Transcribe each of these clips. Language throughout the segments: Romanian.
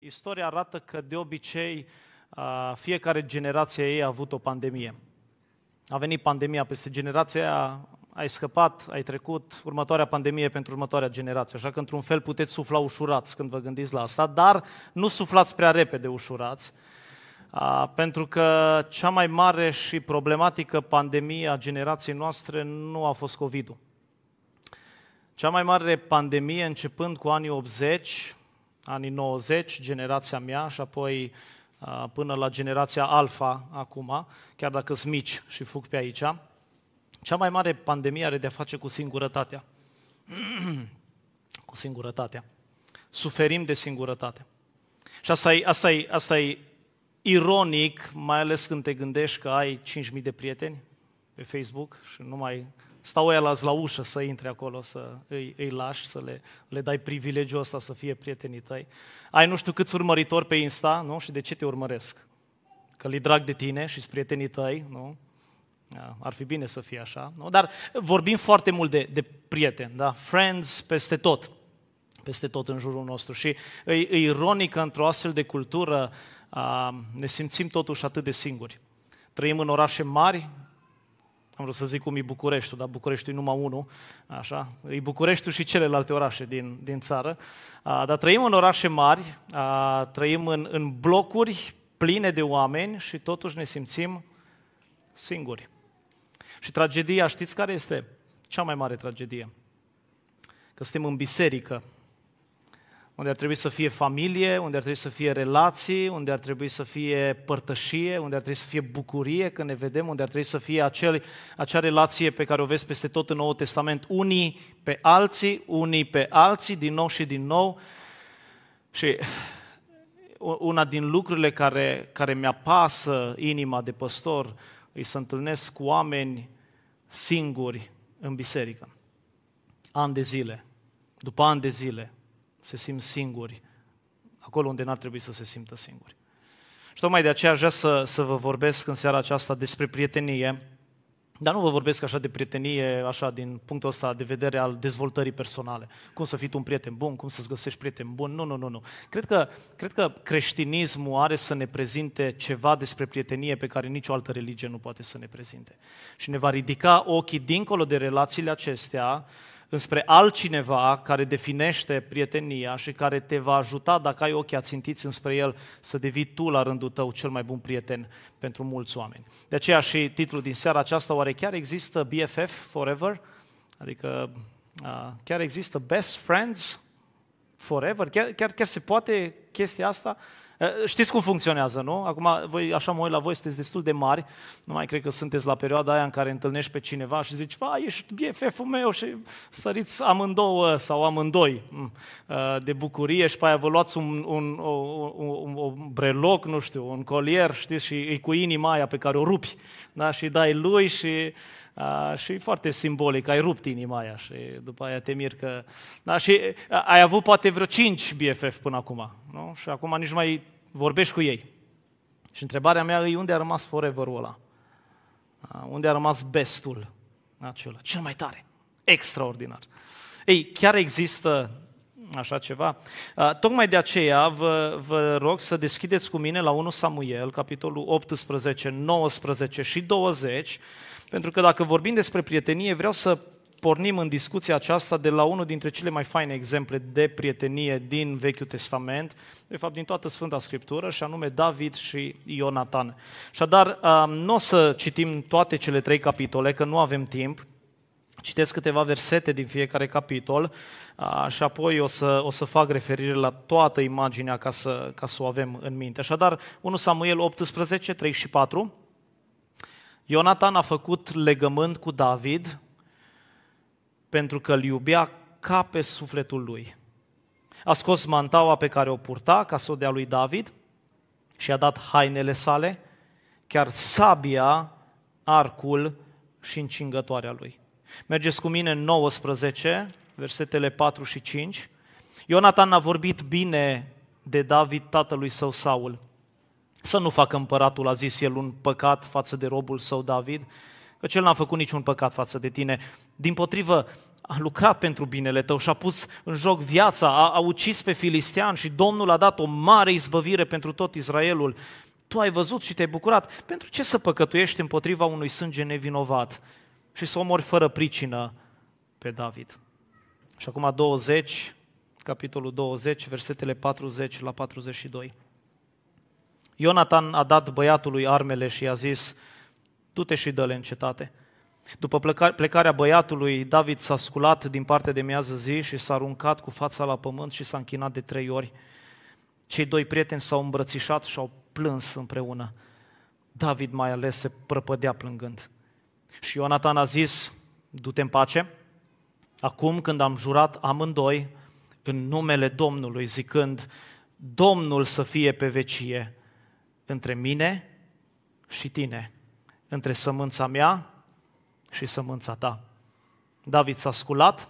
Istoria arată că de obicei fiecare generație ei a avut o pandemie. A venit pandemia peste generația aia, ai scăpat, ai trecut, următoarea pandemie pentru următoarea generație. Așa că, într-un fel, puteți sufla ușurați când vă gândiți la asta, dar nu suflați prea repede ușurați, pentru că cea mai mare și problematică pandemie a generației noastre nu a fost COVID-ul. Cea mai mare pandemie, începând cu anii 80, anii 90, generația mea și apoi până la generația alfa acum, chiar dacă sunt mici și fug pe aici, cea mai mare pandemie are de-a face cu singurătatea. cu singurătatea. Suferim de singurătate. Și asta e, asta, e, asta e ironic, mai ales când te gândești că ai 5.000 de prieteni pe Facebook și nu mai stau ăia la ușă să intre acolo, să îi, îi lași, să le, le dai privilegiul ăsta să fie prietenii tăi. Ai nu știu câți urmăritori pe Insta, nu? Și de ce te urmăresc? Că li drag de tine și sunt prietenii tăi, nu? Ar fi bine să fie așa, nu? Dar vorbim foarte mult de, de prieteni, da? Friends peste tot, peste tot în jurul nostru. Și e, e ironic că într-o astfel de cultură a, ne simțim totuși atât de singuri. Trăim în orașe mari, am vrut să zic cum e Bucureștiul, dar Bucureștiul e numai unul, așa, e Bucureștiul și celelalte orașe din, din țară, a, dar trăim în orașe mari, a, trăim în, în blocuri pline de oameni și totuși ne simțim singuri. Și tragedia, știți care este? Cea mai mare tragedie. Că suntem în biserică, unde ar trebui să fie familie, unde ar trebui să fie relații, unde ar trebui să fie părtășie, unde ar trebui să fie bucurie când ne vedem, unde ar trebui să fie acel, acea relație pe care o vezi peste tot în Noul Testament, unii pe alții, unii pe alții, din nou și din nou. Și una din lucrurile care, care mi-apasă inima de păstor e să întâlnesc cu oameni singuri în biserică. Ani de zile, după ani de zile, se simt singuri, acolo unde n-ar trebui să se simtă singuri. Și tocmai de aceea aș vrea să, să vă vorbesc în seara aceasta despre prietenie, dar nu vă vorbesc așa de prietenie, așa din punctul ăsta de vedere al dezvoltării personale. Cum să fii tu un prieten bun, cum să-ți găsești prieten bun. Nu, nu, nu, nu. Cred că, cred că creștinismul are să ne prezinte ceva despre prietenie pe care nicio altă religie nu poate să ne prezinte. Și ne va ridica ochii dincolo de relațiile acestea înspre altcineva care definește prietenia și care te va ajuta, dacă ai ochii ațintiți înspre el, să devii tu la rândul tău cel mai bun prieten pentru mulți oameni. De aceea și titlul din seara aceasta, oare chiar există BFF forever? Adică chiar există best friends forever? Chiar, chiar, chiar se poate chestia asta? Eh, știți cum funcționează, nu? Acum, voi, așa mă uit la voi, sunteți destul de mari, nu mai cred că sunteți la perioada aia în care întâlneși pe cineva și zici, va, ești BFF-ul meu și săriți amândouă sau amândoi mm, eh, de bucurie și pe aia vă luați un, un, un, un, un breloc, nu știu, un colier, știți, și e cu inima aia pe care o rupi, da? și dai lui și Uh, și e foarte simbolic, ai rupt inima aia și după aia te mir că... Da, și ai avut poate vreo cinci BFF până acum, nu? Și acum nici nu mai vorbești cu ei. Și întrebarea mea e unde a rămas forever-ul ăla? Uh, unde a rămas bestul acela? Cel mai tare, extraordinar. Ei, chiar există așa ceva. Tocmai de aceea vă, vă rog să deschideți cu mine la 1 Samuel, capitolul 18, 19 și 20, pentru că dacă vorbim despre prietenie, vreau să pornim în discuția aceasta de la unul dintre cele mai faine exemple de prietenie din Vechiul Testament, de fapt din toată Sfânta Scriptură, și anume David și Ionatan. Așadar, nu o să citim toate cele trei capitole, că nu avem timp, Citesc câteva versete din fiecare capitol și apoi o să, o să fac referire la toată imaginea ca să, ca să o avem în minte. Așadar, 1 Samuel 18, 3 și 4. Ionatan a făcut legământ cu David pentru că îl iubea ca pe sufletul lui. A scos mantaua pe care o purta ca să o dea lui David și a dat hainele sale, chiar sabia, arcul și încingătoarea lui. Mergeți cu mine în 19, versetele 4 și 5. Ionatan a vorbit bine de David, tatălui său Saul. Să nu facă împăratul, a zis el, un păcat față de robul său David, că cel n-a făcut niciun păcat față de tine. Din potrivă, a lucrat pentru binele tău și a pus în joc viața, a, a ucis pe filistean și Domnul a dat o mare izbăvire pentru tot Israelul. Tu ai văzut și te-ai bucurat. Pentru ce să păcătuiești împotriva unui sânge nevinovat și să omori fără pricină pe David? Și acum 20, capitolul 20, versetele 40 la 42. Ionatan a dat băiatului armele și i-a zis, du-te și dă-le în cetate. După plecarea băiatului, David s-a sculat din partea de miază zi și s-a aruncat cu fața la pământ și s-a închinat de trei ori. Cei doi prieteni s-au îmbrățișat și au plâns împreună. David mai ales se prăpădea plângând. Și Ionatan a zis, du-te în pace, acum când am jurat amândoi în numele Domnului, zicând, Domnul să fie pe vecie între mine și tine, între sămânța mea și sămânța ta. David s-a sculat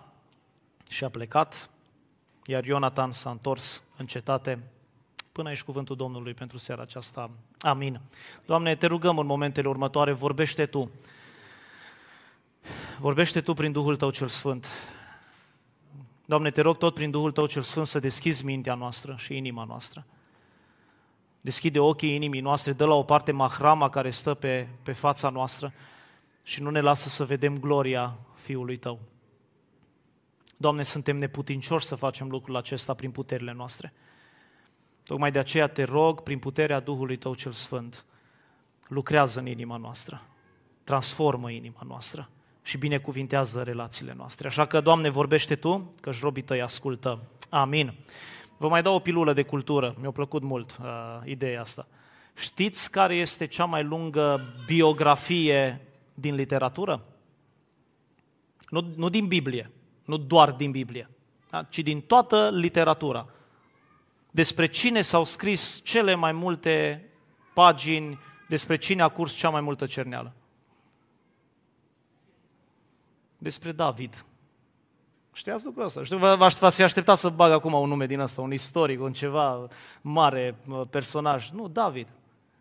și a plecat, iar Ionatan s-a întors în cetate. Până aici cuvântul Domnului pentru seara aceasta. Amin. Doamne, te rugăm în momentele următoare, vorbește Tu. Vorbește Tu prin Duhul Tău cel Sfânt. Doamne, te rog tot prin Duhul Tău cel Sfânt să deschizi mintea noastră și inima noastră. Deschide ochii inimii noastre, dă la o parte mahrama care stă pe, pe fața noastră și nu ne lasă să vedem gloria Fiului Tău. Doamne, suntem neputincioși să facem lucrul acesta prin puterile noastre. Tocmai de aceea te rog, prin puterea Duhului Tău cel Sfânt, lucrează în inima noastră, transformă inima noastră și binecuvintează relațiile noastre. Așa că, Doamne, vorbește Tu, că șrobii Tăi ascultă. Amin. Vă mai dau o pilulă de cultură, mi-a plăcut mult uh, ideea asta. Știți care este cea mai lungă biografie din literatură? Nu, nu din Biblie, nu doar din Biblie, da? ci din toată literatura. Despre cine s-au scris cele mai multe pagini, despre cine a curs cea mai multă cerneală. Despre David. Știați lucrul ăsta? Știu, v-ați fi așteptat să bag acum un nume din ăsta, un istoric, un ceva mare personaj. Nu, David.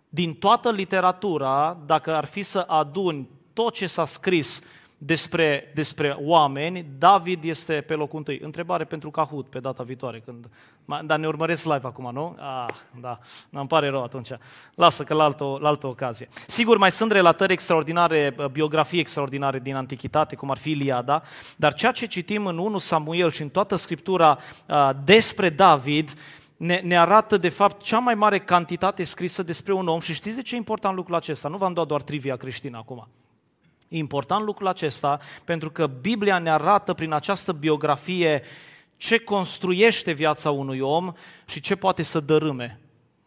Din toată literatura, dacă ar fi să aduni tot ce s-a scris despre, despre oameni, David este pe locul întâi. Întrebare pentru Cahut pe data viitoare. Când... Dar ne urmăresc live acum, nu? Ah, da, îmi pare rău atunci. Lasă că la altă, la altă ocazie. Sigur, mai sunt relatări extraordinare, biografii extraordinare din Antichitate, cum ar fi Iliada, dar ceea ce citim în 1 Samuel și în toată Scriptura uh, despre David, ne, ne arată de fapt cea mai mare cantitate scrisă despre un om și știți de ce e important lucrul acesta? Nu v-am dat doar trivia creștină acum. E important lucrul acesta pentru că Biblia ne arată prin această biografie ce construiește viața unui om și ce poate să dărâme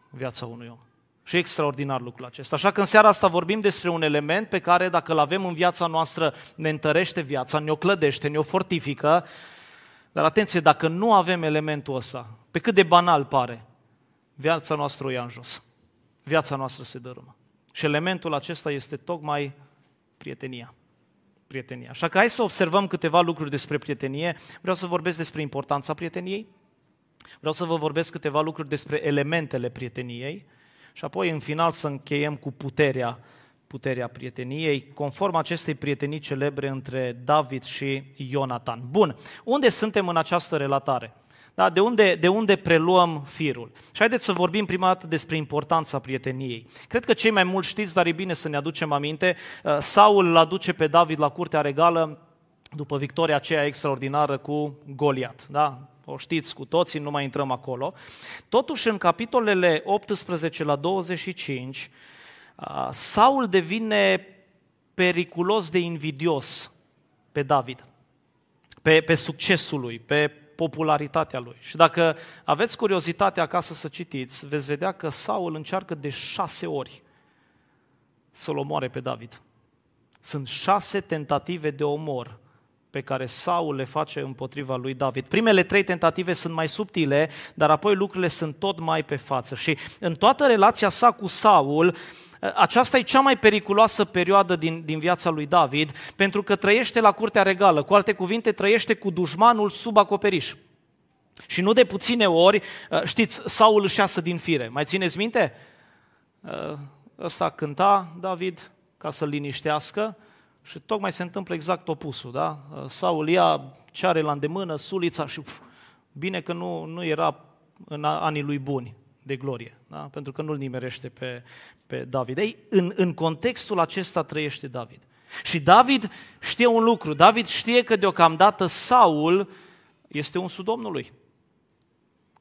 viața unui om. Și e extraordinar lucrul acesta. Așa că în seara asta vorbim despre un element pe care dacă îl avem în viața noastră ne întărește viața, ne-o clădește, ne-o fortifică, dar atenție, dacă nu avem elementul ăsta, pe cât de banal pare, viața noastră o ia în jos. Viața noastră se dărâmă. Și elementul acesta este tocmai prietenia. Prietenia. Așa că hai să observăm câteva lucruri despre prietenie. Vreau să vorbesc despre importanța prieteniei. Vreau să vă vorbesc câteva lucruri despre elementele prieteniei și apoi în final să încheiem cu puterea puterea prieteniei, conform acestei prietenii celebre între David și Ionatan. Bun, unde suntem în această relatare? Da? De, unde, de unde preluăm firul? Și haideți să vorbim prima dată despre importanța prieteniei. Cred că cei mai mulți știți, dar e bine să ne aducem aminte, uh, Saul îl aduce pe David la curtea regală după victoria aceea extraordinară cu Goliat. Da? O știți cu toții, nu mai intrăm acolo. Totuși, în capitolele 18 la 25, uh, Saul devine periculos de invidios pe David, pe, pe succesul lui, pe popularitatea lui. Și dacă aveți curiozitate acasă să citiți, veți vedea că Saul încearcă de șase ori să-l omoare pe David. Sunt șase tentative de omor pe care Saul le face împotriva lui David. Primele trei tentative sunt mai subtile, dar apoi lucrurile sunt tot mai pe față. Și în toată relația sa cu Saul, aceasta e cea mai periculoasă perioadă din, din viața lui David, pentru că trăiește la curtea regală. Cu alte cuvinte, trăiește cu dușmanul sub acoperiș. Și nu de puține ori, uh, știți, Saul își iasă din fire. Mai țineți minte? Uh, ăsta cânta David ca să-l liniștească Și tocmai se întâmplă exact opusul, da? Saul ia ce are la îndemână, sulița și uf, bine că nu, nu era în anii lui buni de glorie, da? pentru că nu-l nimerește pe, pe David. Ei, în, în contextul acesta trăiește David. Și David știe un lucru, David știe că deocamdată Saul este un Domnului.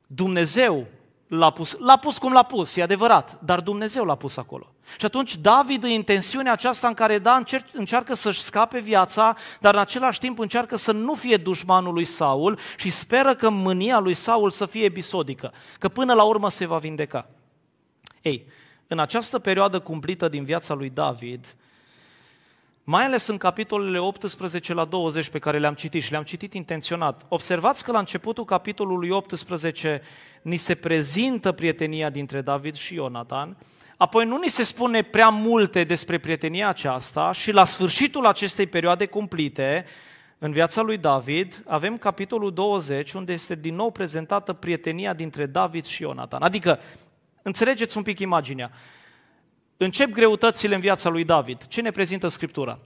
Dumnezeu l-a pus, l-a pus cum l-a pus, e adevărat, dar Dumnezeu l-a pus acolo. Și atunci David în intențiunea aceasta în care da, încerc, încearcă să-și scape viața, dar în același timp încearcă să nu fie dușmanul lui Saul și speră că mânia lui Saul să fie episodică, că până la urmă se va vindeca. Ei, în această perioadă cumplită din viața lui David, mai ales în capitolele 18 la 20 pe care le-am citit și le-am citit intenționat. Observați că la începutul capitolului 18 ni se prezintă prietenia dintre David și Ionatan, apoi nu ni se spune prea multe despre prietenia aceasta și la sfârșitul acestei perioade cumplite, în viața lui David, avem capitolul 20, unde este din nou prezentată prietenia dintre David și Ionatan. Adică, înțelegeți un pic imaginea. Încep greutățile în viața lui David. Ce ne prezintă Scriptura?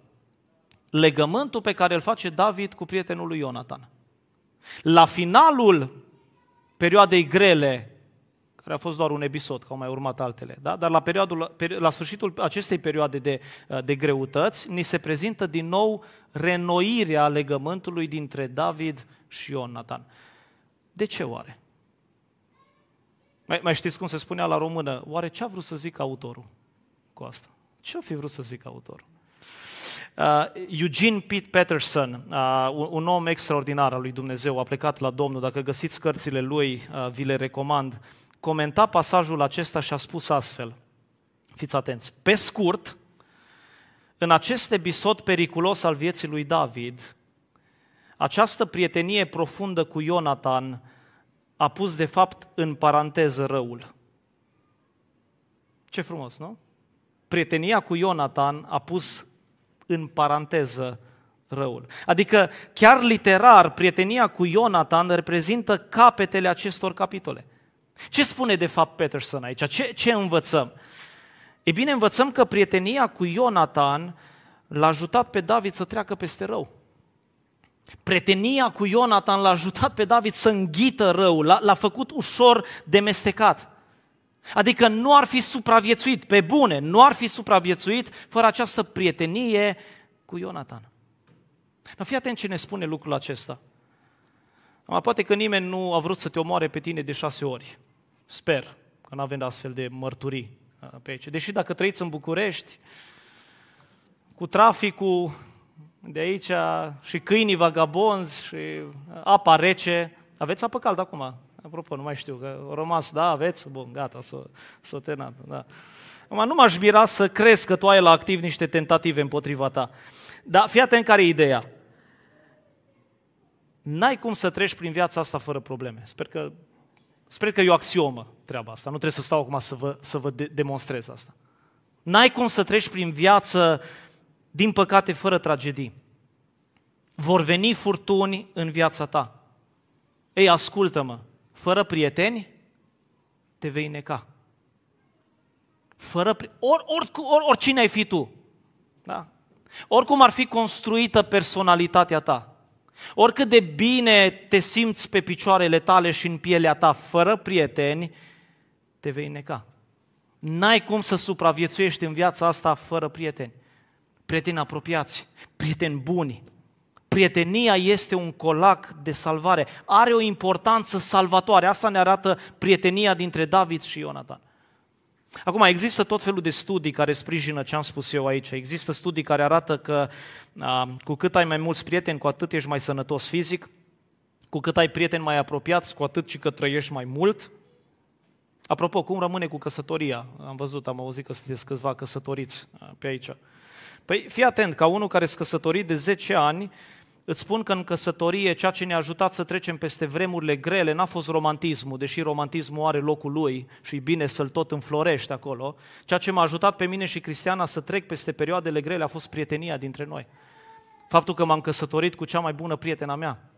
Legământul pe care îl face David cu prietenul lui Ionatan. La finalul perioadei grele, care a fost doar un episod, că au mai urmat altele, da? dar la, periodul, la sfârșitul acestei perioade de, de greutăți, ni se prezintă din nou renoirea legământului dintre David și Ionatan. De ce oare? Mai, mai știți cum se spunea la română? Oare ce a vrut să zic autorul? cu asta. Ce-a fi vrut să zic autorul? Uh, Eugene Pete Patterson, uh, un, un om extraordinar al lui Dumnezeu, a plecat la Domnul, dacă găsiți cărțile lui, uh, vi le recomand, comenta pasajul acesta și a spus astfel, fiți atenți, pe scurt, în acest episod periculos al vieții lui David, această prietenie profundă cu Ionatan a pus de fapt în paranteză răul. Ce frumos, nu? prietenia cu Ionatan a pus în paranteză răul. Adică, chiar literar, prietenia cu Ionatan reprezintă capetele acestor capitole. Ce spune de fapt Peterson aici? Ce, ce învățăm? E bine, învățăm că prietenia cu Ionatan l-a ajutat pe David să treacă peste rău. Prietenia cu Ionatan l-a ajutat pe David să înghită răul, l-a, l-a făcut ușor de mestecat. Adică nu ar fi supraviețuit, pe bune, nu ar fi supraviețuit fără această prietenie cu Ionatan. Dar fii atent ce ne spune lucrul acesta. Acum, poate că nimeni nu a vrut să te omoare pe tine de șase ori. Sper că nu avem astfel de mărturii uh, pe aici. Deși dacă trăiți în București, cu traficul de aici și câinii vagabonzi și apa rece, aveți apă caldă acum, Apropo, nu mai știu, că au rămas, da, aveți? Bun, gata, s-o, s-o terminat, da. Acum, nu m-aș mira să crezi că tu ai la activ niște tentative împotriva ta. Dar fii atent care e ideea. N-ai cum să treci prin viața asta fără probleme. Sper că, sper că e o axiomă treaba asta. Nu trebuie să stau acum să vă, să vă de- demonstrez asta. N-ai cum să treci prin viață, din păcate, fără tragedii. Vor veni furtuni în viața ta. Ei, ascultă-mă, fără prieteni, te vei neca. Fără, or, or, or, oricine ai fi tu. Da? Oricum ar fi construită personalitatea ta, oricât de bine te simți pe picioarele tale și în pielea ta, fără prieteni, te vei neca. N-ai cum să supraviețuiești în viața asta fără prieteni. Prieteni apropiați, prieteni buni, prietenia este un colac de salvare, are o importanță salvatoare. Asta ne arată prietenia dintre David și Ionatan. Acum, există tot felul de studii care sprijină ce am spus eu aici. Există studii care arată că a, cu cât ai mai mulți prieteni, cu atât ești mai sănătos fizic, cu cât ai prieteni mai apropiați, cu atât și că trăiești mai mult. Apropo, cum rămâne cu căsătoria? Am văzut, am auzit că sunteți câțiva căsătoriți pe aici. Păi fii atent, ca unul care s căsătorit de 10 ani, Îți spun că în căsătorie ceea ce ne-a ajutat să trecem peste vremurile grele n-a fost romantismul, deși romantismul are locul lui și e bine să-l tot înflorește acolo. Ceea ce m-a ajutat pe mine și Cristiana să trec peste perioadele grele a fost prietenia dintre noi. Faptul că m-am căsătorit cu cea mai bună prietena mea.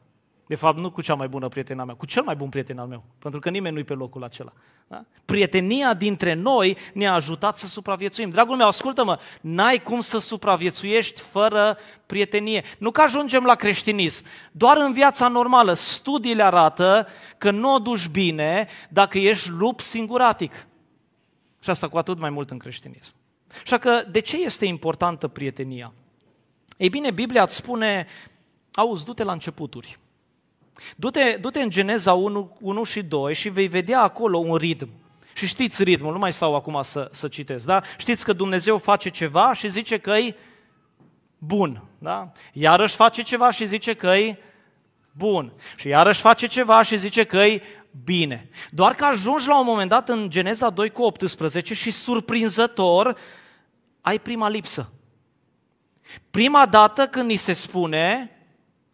De fapt, nu cu cea mai bună prietena mea, cu cel mai bun prieten al meu, pentru că nimeni nu-i pe locul acela. Da? Prietenia dintre noi ne-a ajutat să supraviețuim. Dragul meu, ascultă-mă, n-ai cum să supraviețuiești fără prietenie. Nu că ajungem la creștinism, doar în viața normală. Studiile arată că nu o duci bine dacă ești lup singuratic. Și asta cu atât mai mult în creștinism. Așa că, de ce este importantă prietenia? Ei bine, Biblia îți spune, auzi, du-te la începuturi. Du-te, du-te în Geneza 1, 1 și 2 și vei vedea acolo un ritm. Și știți ritmul, nu mai stau acum să, să citesc, da? Știți că Dumnezeu face ceva și zice că e bun, da? Iarăși face ceva și zice că e bun. Și iarăși face ceva și zice că e bine. Doar că ajungi la un moment dat în Geneza 2 cu 18 și surprinzător ai prima lipsă. Prima dată când ni se spune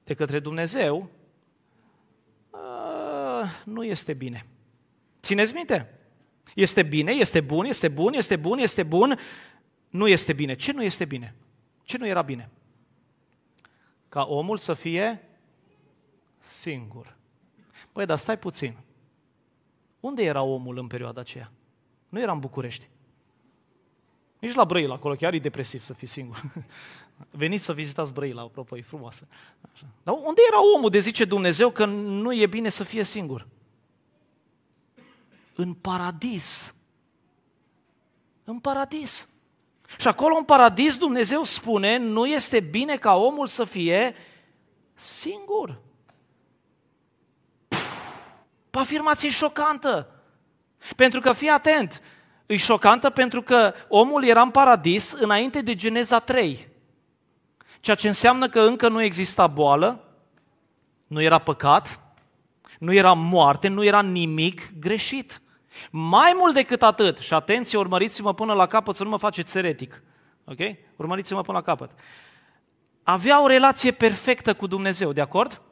de către Dumnezeu, nu este bine. Țineți minte? Este bine, este bun, este bun, este bun, este bun, nu este bine. Ce nu este bine? Ce nu era bine? Ca omul să fie singur. Păi, dar stai puțin. Unde era omul în perioada aceea? Nu era în București. Nici la Brăila, acolo chiar e depresiv să fii singur. Veniți să vizitați Brăila, apropo, e frumoasă. Așa. Dar unde era omul de zice Dumnezeu că nu e bine să fie singur? În paradis. În paradis. Și acolo în paradis Dumnezeu spune, nu este bine ca omul să fie singur. Puf, afirmație șocantă. Pentru că, fii atent, e șocantă pentru că omul era în paradis înainte de Geneza 3. Ceea ce înseamnă că încă nu exista boală, nu era păcat, nu era moarte, nu era nimic greșit. Mai mult decât atât, și atenție, urmăriți-mă până la capăt să nu mă faceți eretic. Ok? Urmăriți-mă până la capăt. Avea o relație perfectă cu Dumnezeu, de acord?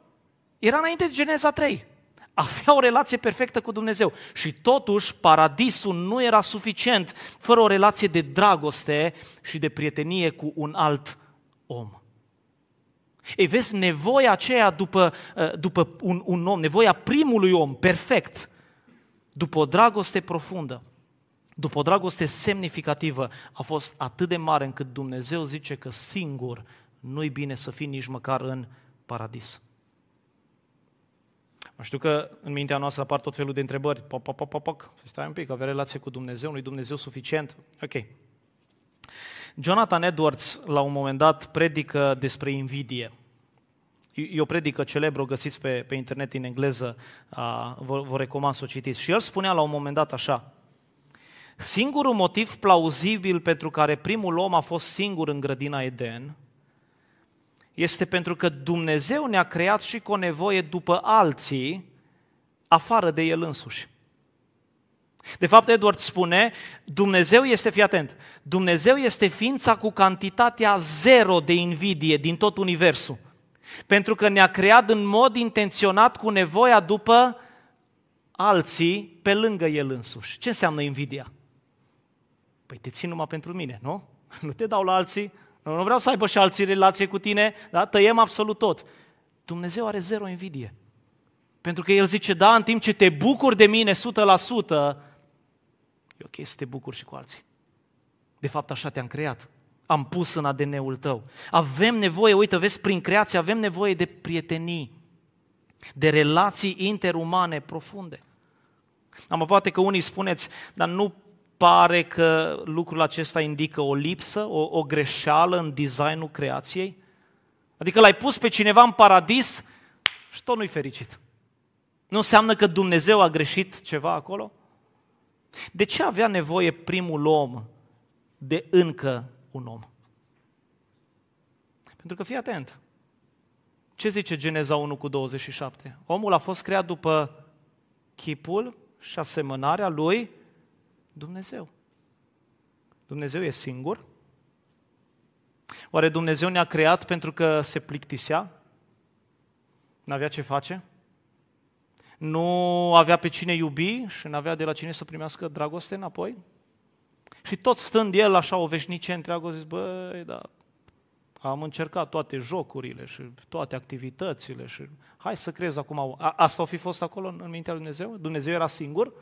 Era înainte de Geneza 3 avea o relație perfectă cu Dumnezeu. Și totuși, paradisul nu era suficient fără o relație de dragoste și de prietenie cu un alt om. Ei, vezi, nevoia aceea după, uh, după un, un om, nevoia primului om perfect, după o dragoste profundă, după o dragoste semnificativă, a fost atât de mare încât Dumnezeu zice că singur nu-i bine să fii nici măcar în paradis. Știu că în mintea noastră apar tot felul de întrebări. Poc, poc, poc, poc, poc. Stai un pic, avea relație cu Dumnezeu, nu-i Dumnezeu suficient? Ok. Jonathan Edwards, la un moment dat, predică despre invidie. E o predică celebră, o găsiți pe, pe internet în engleză, uh, vă, vă recomand să o citiți. Și el spunea la un moment dat așa, Singurul motiv plauzibil pentru care primul om a fost singur în grădina Eden este pentru că Dumnezeu ne-a creat și cu o nevoie după alții, afară de El însuși. De fapt, Edward spune, Dumnezeu este, fii atent, Dumnezeu este ființa cu cantitatea zero de invidie din tot universul. Pentru că ne-a creat în mod intenționat cu nevoia după alții pe lângă El însuși. Ce înseamnă invidia? Păi te țin numai pentru mine, nu? Nu te dau la alții, nu, nu vreau să aibă și alții relație cu tine, da? tăiem absolut tot. Dumnezeu are zero invidie. Pentru că El zice, da, în timp ce te bucuri de mine 100%, e ok să te bucuri și cu alții. De fapt, așa te-am creat. Am pus în ADN-ul tău. Avem nevoie, uite, vezi, prin creație avem nevoie de prietenii, de relații interumane profunde. Am poate că unii spuneți, dar nu pare că lucrul acesta indică o lipsă, o, o greșeală în designul creației? Adică l-ai pus pe cineva în paradis și tot nu-i fericit. Nu înseamnă că Dumnezeu a greșit ceva acolo? De ce avea nevoie primul om de încă un om? Pentru că fii atent. Ce zice Geneza 1 cu 27? Omul a fost creat după chipul și asemănarea lui Dumnezeu. Dumnezeu e singur? Oare Dumnezeu ne-a creat pentru că se plictisea? N-avea ce face? Nu avea pe cine iubi și nu avea de la cine să primească dragoste înapoi? Și tot stând el așa o veșnicie întreagă, zis, băi, da, am încercat toate jocurile și toate activitățile și hai să crezi acum, a, asta a fi fost acolo în, în mintea lui Dumnezeu? Dumnezeu era singur?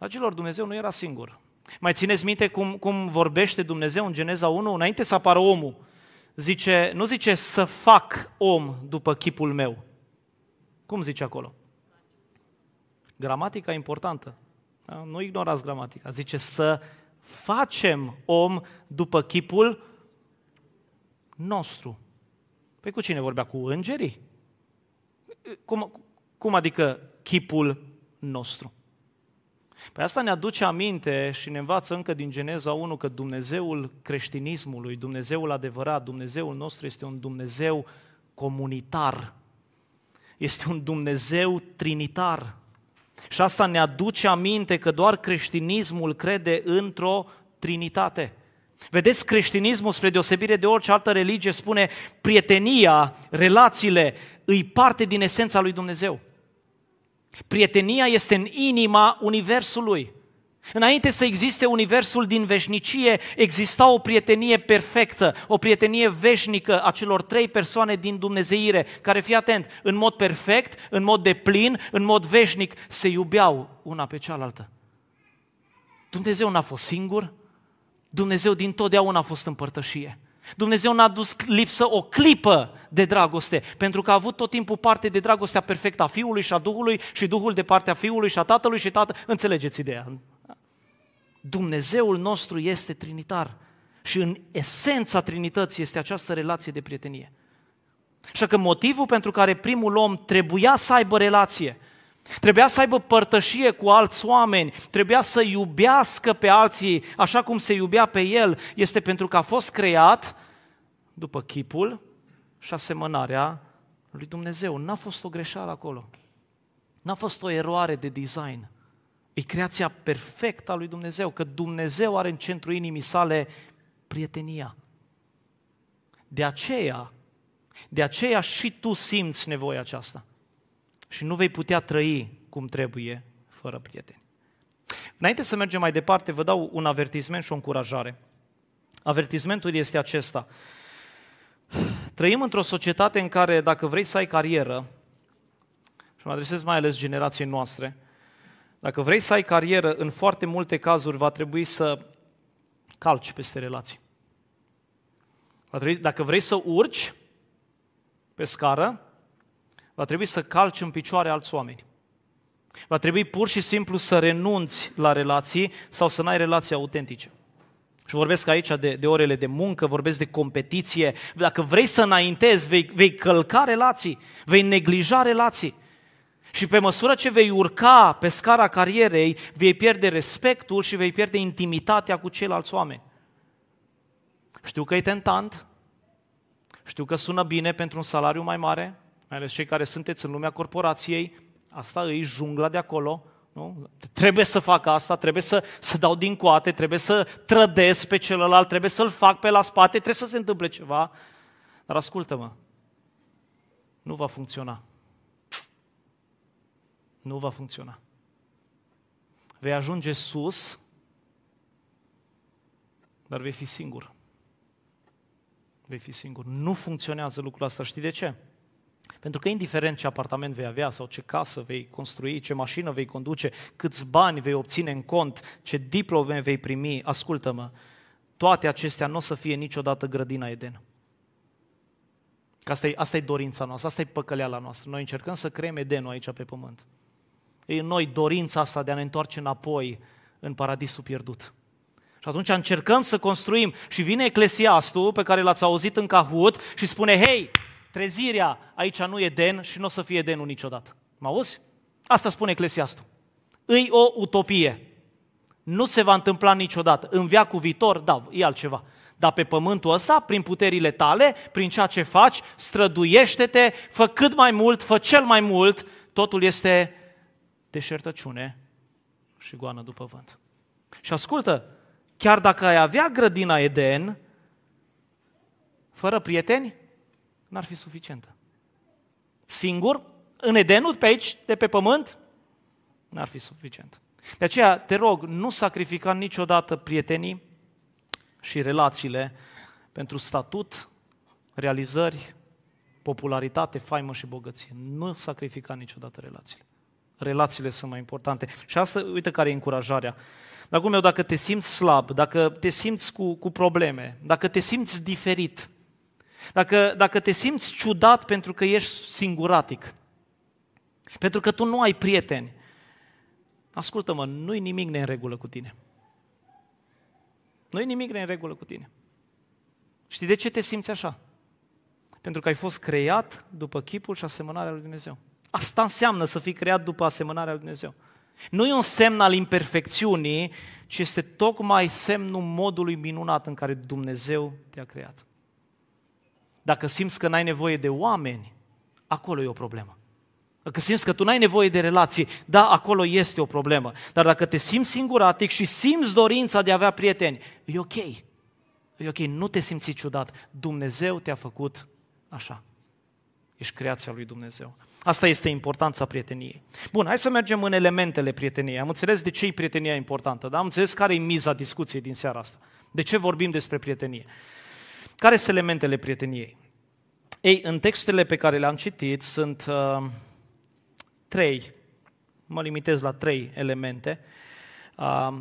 Dragilor, Dumnezeu nu era singur. Mai țineți minte cum, cum vorbește Dumnezeu în Geneza 1? Înainte să apară omul, zice, nu zice să fac om după chipul meu. Cum zice acolo? Gramatica importantă. Da? Nu ignorați gramatica. Zice să facem om după chipul nostru. Păi cu cine vorbea? Cu îngerii? Cum, cum adică chipul nostru? Păi asta ne aduce aminte și ne învață încă din Geneza 1 că Dumnezeul creștinismului, Dumnezeul adevărat, Dumnezeul nostru este un Dumnezeu comunitar. Este un Dumnezeu trinitar. Și asta ne aduce aminte că doar creștinismul crede într-o trinitate. Vedeți, creștinismul, spre deosebire de orice altă religie, spune prietenia, relațiile, îi parte din esența lui Dumnezeu. Prietenia este în inima Universului. Înainte să existe Universul din veșnicie, exista o prietenie perfectă, o prietenie veșnică a celor trei persoane din Dumnezeire, care, fii atent, în mod perfect, în mod deplin, în mod veșnic, se iubeau una pe cealaltă. Dumnezeu n-a fost singur, Dumnezeu din totdeauna a fost împărtășie. Dumnezeu n-a dus lipsă o clipă de dragoste, pentru că a avut tot timpul parte de dragostea perfectă a Fiului și a Duhului și Duhul de partea Fiului și a Tatălui și Tatăl. Înțelegeți ideea? Dumnezeul nostru este trinitar și în esența Trinității este această relație de prietenie. Așa că motivul pentru care primul om trebuia să aibă relație, trebuia să aibă părtășie cu alți oameni, trebuia să iubească pe alții așa cum se iubea pe el, este pentru că a fost creat după chipul și asemănarea lui Dumnezeu. N-a fost o greșeală acolo. N-a fost o eroare de design. E creația perfectă a lui Dumnezeu, că Dumnezeu are în centrul inimii sale prietenia. De aceea, de aceea și tu simți nevoia aceasta. Și nu vei putea trăi cum trebuie fără prieteni. Înainte să mergem mai departe, vă dau un avertisment și o încurajare. Avertismentul este acesta. Trăim într-o societate în care dacă vrei să ai carieră, și mă adresez mai ales generației noastre, dacă vrei să ai carieră, în foarte multe cazuri va trebui să calci peste relații. Va trebui, dacă vrei să urci pe scară, va trebui să calci în picioare alți oameni. Va trebui pur și simplu să renunți la relații sau să n-ai relații autentice. Și vorbesc aici de, de orele de muncă, vorbesc de competiție. Dacă vrei să înaintezi, vei, vei călca relații, vei neglija relații. Și pe măsură ce vei urca pe scara carierei, vei pierde respectul și vei pierde intimitatea cu ceilalți oameni. Știu că e tentant, știu că sună bine pentru un salariu mai mare, mai ales cei care sunteți în lumea corporației, asta îi jungla de acolo, nu? Trebuie să fac asta, trebuie să, să dau din coate, trebuie să trădesc pe celălalt, trebuie să-l fac pe la spate, trebuie să se întâmple ceva. Dar ascultă-mă, nu va funcționa. Nu va funcționa. Vei ajunge sus, dar vei fi singur. Vei fi singur. Nu funcționează lucrul ăsta. Știi de ce? Pentru că indiferent ce apartament vei avea sau ce casă vei construi, ce mașină vei conduce, câți bani vei obține în cont, ce diplome vei primi, ascultă-mă, toate acestea nu o să fie niciodată grădina Eden. Că asta e, asta e dorința noastră, asta e păcăleala noastră. Noi încercăm să creăm Edenul aici pe pământ. E în noi dorința asta de a ne întoarce înapoi în paradisul pierdut. Și atunci încercăm să construim și vine eclesiastul pe care l-ați auzit în Cahut și spune, hei, trezirea aici nu e den și nu o să fie denul niciodată. Mă auzi? Asta spune Eclesiastul. Îi o utopie. Nu se va întâmpla niciodată. În viacul viitor, da, e altceva. Dar pe pământul ăsta, prin puterile tale, prin ceea ce faci, străduiește-te, fă cât mai mult, fă cel mai mult, totul este deșertăciune și goană după vânt. Și ascultă, chiar dacă ai avea grădina Eden, fără prieteni, n-ar fi suficientă. Singur, în Edenul, pe aici, de pe pământ, n-ar fi suficient. De aceea, te rog, nu sacrifica niciodată prietenii și relațiile pentru statut, realizări, popularitate, faimă și bogăție. Nu sacrifica niciodată relațiile. Relațiile sunt mai importante. Și asta, uite care e încurajarea. Dragul meu, dacă te simți slab, dacă te simți cu, cu probleme, dacă te simți diferit, dacă, dacă te simți ciudat pentru că ești singuratic, pentru că tu nu ai prieteni, ascultă-mă, nu-i nimic ne în regulă cu tine. Nu-i nimic ne în regulă cu tine. Știi de ce te simți așa? Pentru că ai fost creat după chipul și asemănarea lui Dumnezeu. Asta înseamnă să fii creat după asemănarea lui Dumnezeu. Nu e un semn al imperfecțiunii, ci este tocmai semnul modului minunat în care Dumnezeu te-a creat. Dacă simți că n-ai nevoie de oameni, acolo e o problemă. Dacă simți că tu n-ai nevoie de relații, da, acolo este o problemă. Dar dacă te simți singuratic și simți dorința de a avea prieteni, e ok. E ok, nu te simți ciudat. Dumnezeu te-a făcut așa. Ești creația lui Dumnezeu. Asta este importanța prieteniei. Bun, hai să mergem în elementele prieteniei. Am înțeles de ce e prietenia importantă, da? Am înțeles care e miza discuției din seara asta. De ce vorbim despre prietenie? Care sunt elementele prieteniei? Ei, în textele pe care le-am citit sunt uh, trei, mă limitez la trei elemente. Uh,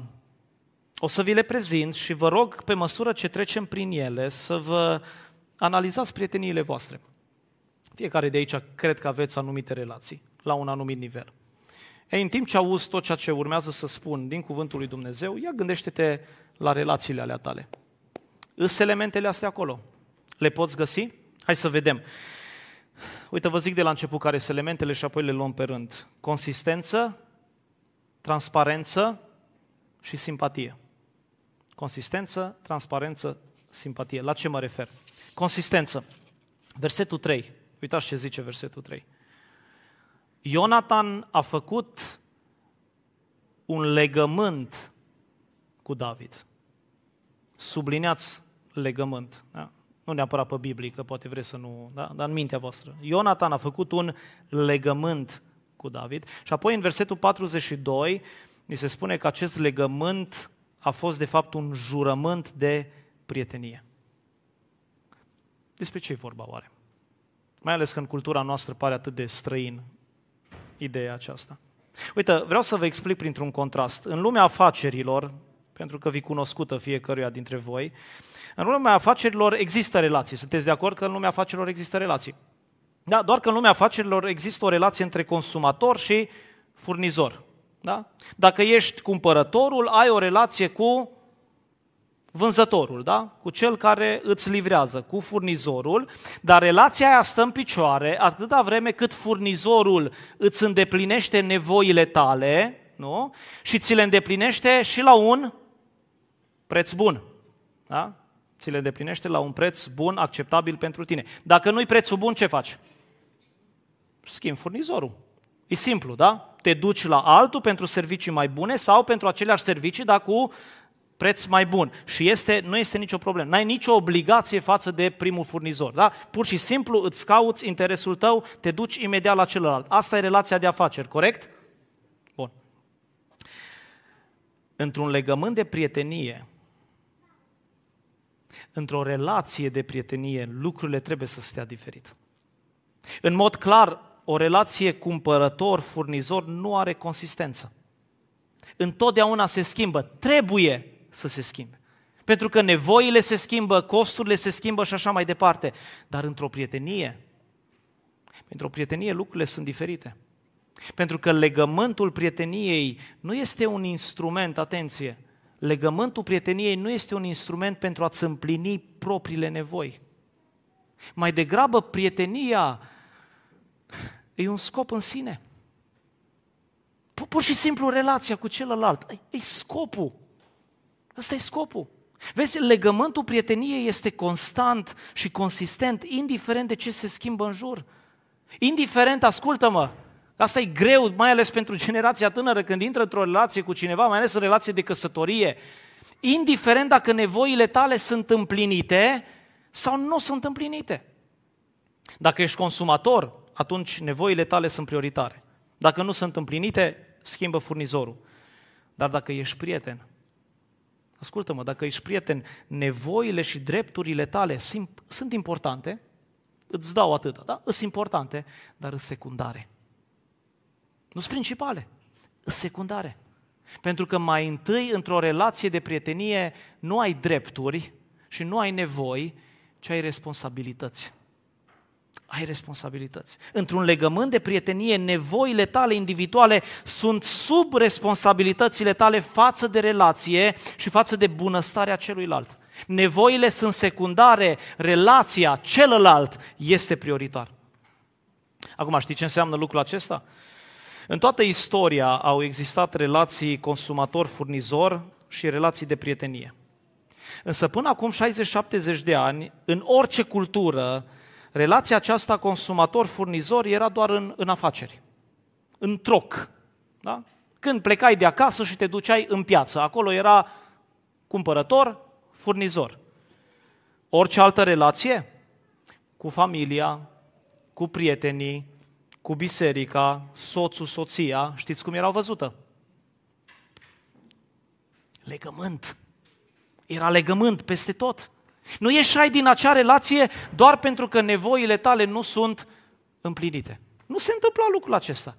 o să vi le prezint și vă rog, pe măsură ce trecem prin ele, să vă analizați prieteniile voastre. Fiecare de aici cred că aveți anumite relații, la un anumit nivel. Ei, în timp ce auzi tot ceea ce urmează să spun din cuvântul lui Dumnezeu, ia gândește-te la relațiile alea tale. Îs elementele astea acolo. Le poți găsi? Hai să vedem. Uite, vă zic de la început care sunt elementele și apoi le luăm pe rând. Consistență, transparență și simpatie. Consistență, transparență, simpatie. La ce mă refer? Consistență. Versetul 3. Uitați ce zice versetul 3. Ionatan a făcut un legământ cu David. Subliniați legământ. Da? Nu neapărat pe Biblie, că poate vreți să nu, da? dar în mintea voastră. Ionatan a făcut un legământ cu David și apoi în versetul 42 ni se spune că acest legământ a fost de fapt un jurământ de prietenie. Despre ce e vorba oare? Mai ales că în cultura noastră pare atât de străin ideea aceasta. Uite, vreau să vă explic printr-un contrast. În lumea afacerilor, pentru că vi cunoscută fiecăruia dintre voi, în lumea afacerilor există relații. Sunteți de acord că în lumea afacerilor există relații? Da, doar că în lumea afacerilor există o relație între consumator și furnizor. Da? Dacă ești cumpărătorul, ai o relație cu vânzătorul, da? cu cel care îți livrează, cu furnizorul, dar relația aia stă în picioare atâta vreme cât furnizorul îți îndeplinește nevoile tale nu? și ți le îndeplinește și la un preț bun. Da? Ți le îndeplinește la un preț bun, acceptabil pentru tine. Dacă nu-i prețul bun, ce faci? Schimb furnizorul. E simplu, da? Te duci la altul pentru servicii mai bune sau pentru aceleași servicii, dar cu preț mai bun. Și este, nu este nicio problemă. N-ai nicio obligație față de primul furnizor. Da? Pur și simplu îți cauți interesul tău, te duci imediat la celălalt. Asta e relația de afaceri, corect? Bun. Într-un legământ de prietenie, într-o relație de prietenie, lucrurile trebuie să stea diferit. În mod clar, o relație cumpărător-furnizor nu are consistență. Întotdeauna se schimbă. Trebuie să se schimbe. Pentru că nevoile se schimbă, costurile se schimbă și așa mai departe. Dar într-o prietenie, într-o prietenie lucrurile sunt diferite. Pentru că legământul prieteniei nu este un instrument, atenție, legământul prieteniei nu este un instrument pentru a-ți împlini propriile nevoi. Mai degrabă, prietenia e un scop în sine. Pur și simplu relația cu celălalt. E scopul. Ăsta e scopul. Vezi, legământul prieteniei este constant și consistent, indiferent de ce se schimbă în jur. Indiferent, ascultă-mă, asta e greu, mai ales pentru generația tânără, când intră într-o relație cu cineva, mai ales în relație de căsătorie. Indiferent dacă nevoile tale sunt împlinite sau nu sunt împlinite. Dacă ești consumator, atunci nevoile tale sunt prioritare. Dacă nu sunt împlinite, schimbă furnizorul. Dar dacă ești prieten, ascultă-mă, dacă ești prieten, nevoile și drepturile tale sunt importante, îți dau atâta, da? Sunt importante, dar sunt secundare. Nu sunt principale, sunt secundare. Pentru că mai întâi, într-o relație de prietenie, nu ai drepturi și nu ai nevoi, ci ai responsabilități. Ai responsabilități. Într-un legământ de prietenie, nevoile tale individuale sunt sub responsabilitățile tale față de relație și față de bunăstarea celuilalt. Nevoile sunt secundare, relația, celălalt este prioritar. Acum, știi ce înseamnă lucrul acesta? În toată istoria au existat relații consumator-furnizor și relații de prietenie. Însă până acum 60-70 de ani, în orice cultură, relația aceasta consumator-furnizor era doar în, în afaceri, în troc. Da? Când plecai de acasă și te duceai în piață, acolo era cumpărător, furnizor. Orice altă relație, cu familia, cu prietenii, cu biserica, soțul, soția, știți cum erau văzută? Legământ. Era legământ peste tot. Nu ieșai din acea relație doar pentru că nevoile tale nu sunt împlinite. Nu se întâmpla lucrul acesta.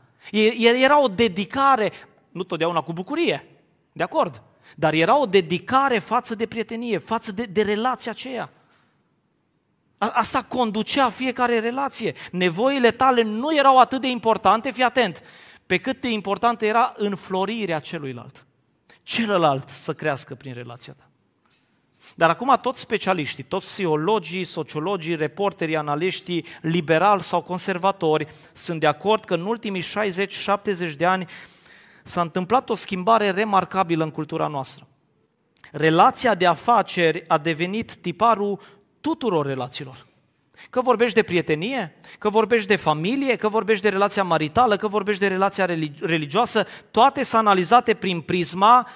Era o dedicare, nu totdeauna cu bucurie, de acord, dar era o dedicare față de prietenie, față de, de relația aceea. Asta conducea fiecare relație. Nevoile tale nu erau atât de importante, fii atent, pe cât de importantă era înflorirea celuilalt. Celălalt să crească prin relația ta. Dar acum toți specialiștii, toți psihologii, sociologii, reporterii, analiștii, liberali sau conservatori sunt de acord că în ultimii 60-70 de ani s-a întâmplat o schimbare remarcabilă în cultura noastră. Relația de afaceri a devenit tiparul tuturor relațiilor. Că vorbești de prietenie, că vorbești de familie, că vorbești de relația maritală, că vorbești de relația religioasă, toate sunt analizate prin prisma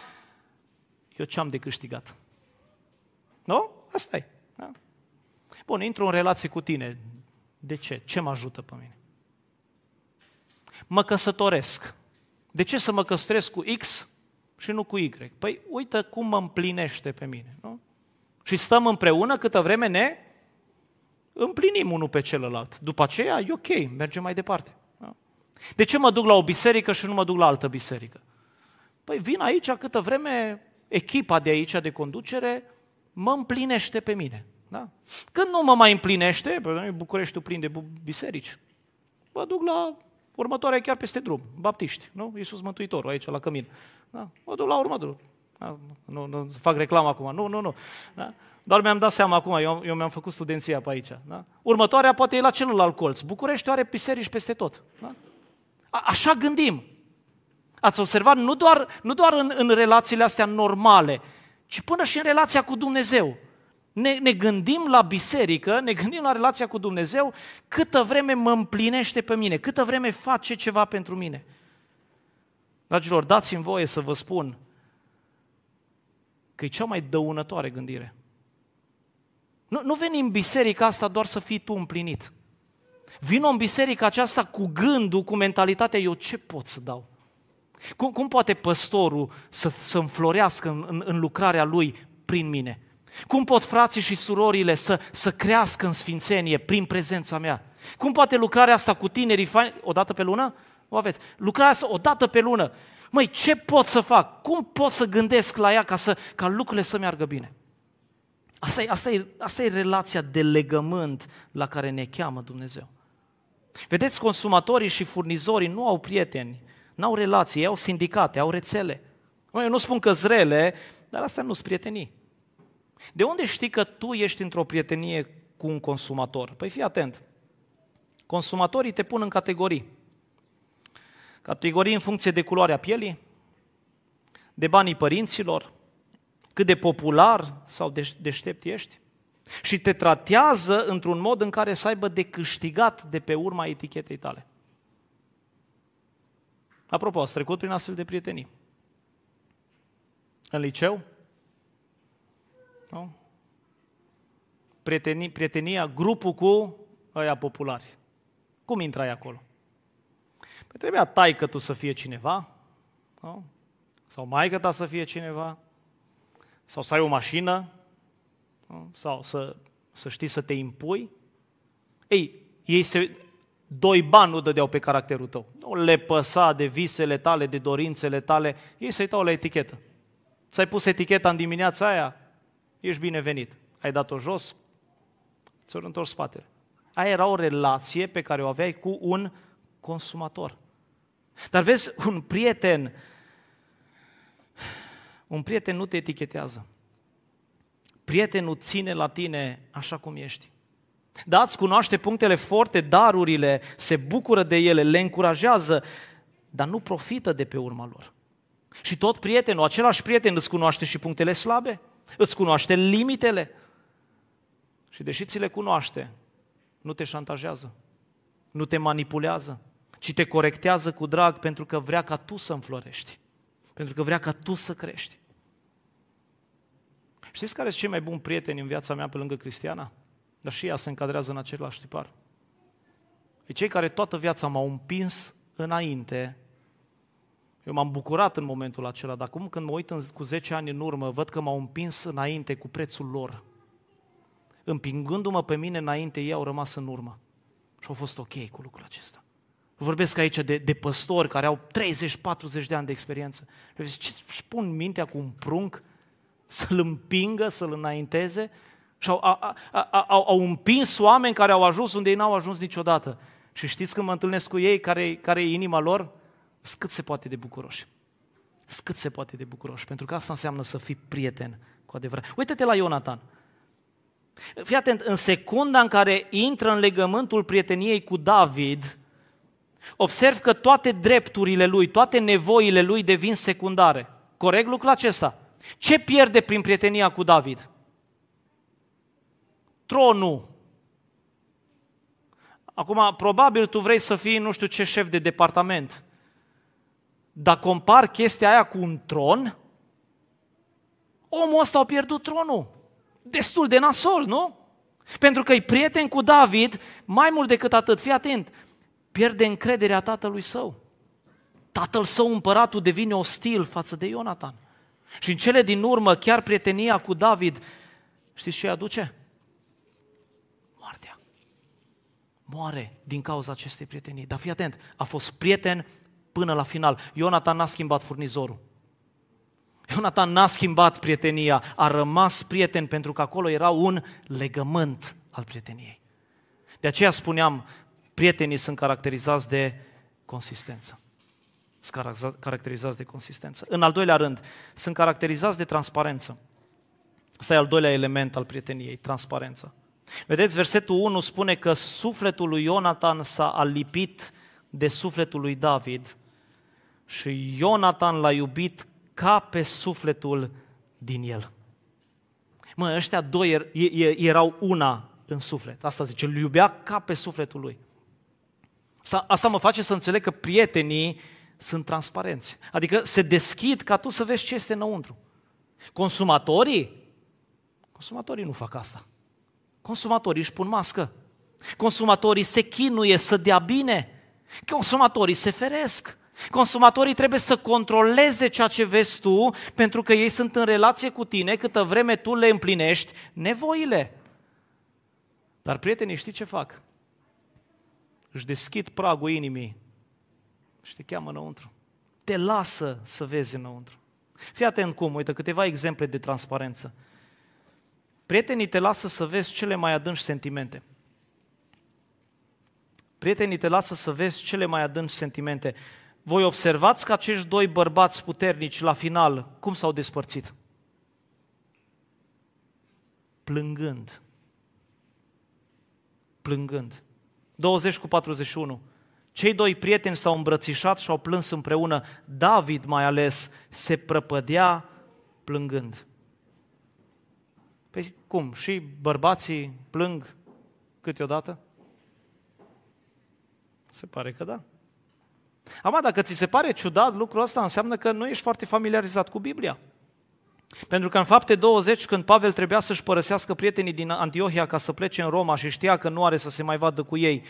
eu ce am de câștigat. Nu? Asta e. Da? Bun, intru în relație cu tine. De ce? Ce mă ajută pe mine? Mă căsătoresc. De ce să mă căsătoresc cu X și nu cu Y? Păi uite cum mă împlinește pe mine. Nu? Și stăm împreună câtă vreme ne împlinim unul pe celălalt. După aceea e ok, mergem mai departe. Da? De ce mă duc la o biserică și nu mă duc la altă biserică? Păi vin aici câtă vreme echipa de aici de conducere mă împlinește pe mine. Da? Când nu mă mai împlinește, pe Bucureștiul plin de biserici, mă duc la următoarea chiar peste drum, baptiști, nu? Iisus Mântuitorul aici la cămin. Da? Mă duc la următorul. Da? Nu, nu fac reclamă acum, nu, nu, nu. Da? Doar mi-am dat seama acum, eu, eu mi-am făcut studenția pe aici. Da? Următoarea poate e la celălalt colț. București are biserici peste tot. Da? A, așa gândim. Ați observat, nu doar, nu doar în, în relațiile astea normale, ci până și în relația cu Dumnezeu. Ne, ne gândim la biserică, ne gândim la relația cu Dumnezeu, câtă vreme mă împlinește pe mine, câtă vreme face ceva pentru mine. Dragilor, dați-mi voie să vă spun că e cea mai dăunătoare gândire. Nu, nu veni în biserica asta doar să fii tu împlinit. Vino în biserica aceasta cu gândul, cu mentalitatea, eu ce pot să dau? Cum, cum poate păstorul să, să înflorească în, în, în lucrarea lui prin mine? Cum pot frații și surorile să, să crească în sfințenie prin prezența mea? Cum poate lucrarea asta cu tinerii o dată pe lună? O aveți. Lucrarea asta o dată pe lună. Măi, ce pot să fac? Cum pot să gândesc la ea ca, să, ca lucrurile să meargă bine? Asta e, asta, e, asta e relația de legământ la care ne cheamă Dumnezeu. Vedeți, consumatorii și furnizorii nu au prieteni, n-au relații, au sindicate, au rețele. Eu nu spun că zrele, dar astea nu sunt prietenii. De unde știi că tu ești într-o prietenie cu un consumator? Păi fii atent. Consumatorii te pun în categorii. Categorii în funcție de culoarea pielii, de banii părinților, cât de popular sau deștept ești. Și te tratează într-un mod în care să aibă de câștigat de pe urma etichetei tale. Apropo, ați trecut prin astfel de prietenii. În liceu? Nu? Prietenia, prietenia, grupul cu ăia populari. Cum intrai acolo? Păi trebuia taică tu să fie cineva, nu? sau maică ta să fie cineva, sau să ai o mașină, sau să, să știi să te impui. Ei, ei se, doi bani nu dădeau pe caracterul tău. Nu le păsa de visele tale, de dorințele tale, ei să-i dau la etichetă. Ți-ai pus eticheta în dimineața aia, ești binevenit. Ai dat-o jos, ți-o întors spatele. Aia era o relație pe care o aveai cu un consumator. Dar vezi, un prieten, un prieten nu te etichetează. Prietenul ține la tine așa cum ești. Da, îți cunoaște punctele forte, darurile, se bucură de ele, le încurajează, dar nu profită de pe urma lor. Și tot prietenul, același prieten îți cunoaște și punctele slabe, îți cunoaște limitele. Și deși ți le cunoaște, nu te șantajează, nu te manipulează, ci te corectează cu drag pentru că vrea ca tu să înflorești, pentru că vrea ca tu să crești. Știți care sunt cei mai buni prieteni în viața mea pe lângă Cristiana? Dar și ea se încadrează în același tipar. E cei care toată viața m-au împins înainte. Eu m-am bucurat în momentul acela, dar acum când mă uit în, cu 10 ani în urmă, văd că m-au împins înainte cu prețul lor. Împingându-mă pe mine înainte, ei au rămas în urmă. Și au fost ok cu lucrul acesta. Vorbesc aici de, de păstori care au 30-40 de ani de experiență. Ce își pun mintea cu un prunc să-l împingă, să-l înainteze? Și au, au, au, au împins oameni care au ajuns unde ei n-au ajuns niciodată. Și știți când mă întâlnesc cu ei, care, care e inima lor? Cât se poate de bucuroși. Cât se poate de bucuroși. Pentru că asta înseamnă să fii prieten cu adevărat. Uită-te la Ionatan. Fii atent, în secunda în care intră în legământul prieteniei cu David, observ că toate drepturile lui, toate nevoile lui devin secundare. Corect lucrul acesta? Ce pierde prin prietenia cu David? Tronul. Acum, probabil tu vrei să fii nu știu ce șef de departament. Dar compar chestia aia cu un tron, omul ăsta a pierdut tronul. Destul de nasol, nu? Pentru că e prieten cu David, mai mult decât atât, fii atent, pierde încrederea tatălui său. Tatăl său, împăratul, devine ostil față de Ionatan. Și în cele din urmă, chiar prietenia cu David, știți ce aduce? Moartea. Moare din cauza acestei prietenii. Dar fii atent, a fost prieten până la final. Ionatan n-a schimbat furnizorul. Ionatan n-a schimbat prietenia, a rămas prieten pentru că acolo era un legământ al prieteniei. De aceea spuneam, prietenii sunt caracterizați de consistență. Sunt caracterizați de consistență. În al doilea rând, sunt caracterizați de transparență. Asta e al doilea element al prieteniei, transparența. Vedeți, versetul 1 spune că sufletul lui Ionatan s-a alipit de sufletul lui David și Ionatan l-a iubit ca pe sufletul din el. Mă, ăștia doi er, erau una în suflet. Asta zice, îl iubea ca pe sufletul lui. Asta, asta mă face să înțeleg că prietenii sunt transparenți. Adică se deschid ca tu să vezi ce este înăuntru. Consumatorii? Consumatorii nu fac asta. Consumatorii își pun mască. Consumatorii se chinuie să dea bine. Consumatorii se feresc. Consumatorii trebuie să controleze ceea ce vezi tu, pentru că ei sunt în relație cu tine câtă vreme tu le împlinești nevoile. Dar prietenii știi ce fac? Își deschid pragul inimii și te cheamă înăuntru. Te lasă să vezi înăuntru. Fii atent cum, uite, câteva exemple de transparență. Prietenii te lasă să vezi cele mai adânci sentimente. Prietenii te lasă să vezi cele mai adânci sentimente. Voi observați că acești doi bărbați puternici la final, cum s-au despărțit? Plângând. Plângând. 20 cu 41. Cei doi prieteni s-au îmbrățișat și au plâns împreună. David mai ales se prăpădea plângând. Păi cum? Și bărbații plâng câteodată? Se pare că da. Acum, dacă ți se pare ciudat lucrul ăsta, înseamnă că nu ești foarte familiarizat cu Biblia. Pentru că în fapte 20, când Pavel trebuia să-și părăsească prietenii din Antiohia ca să plece în Roma și știa că nu are să se mai vadă cu ei,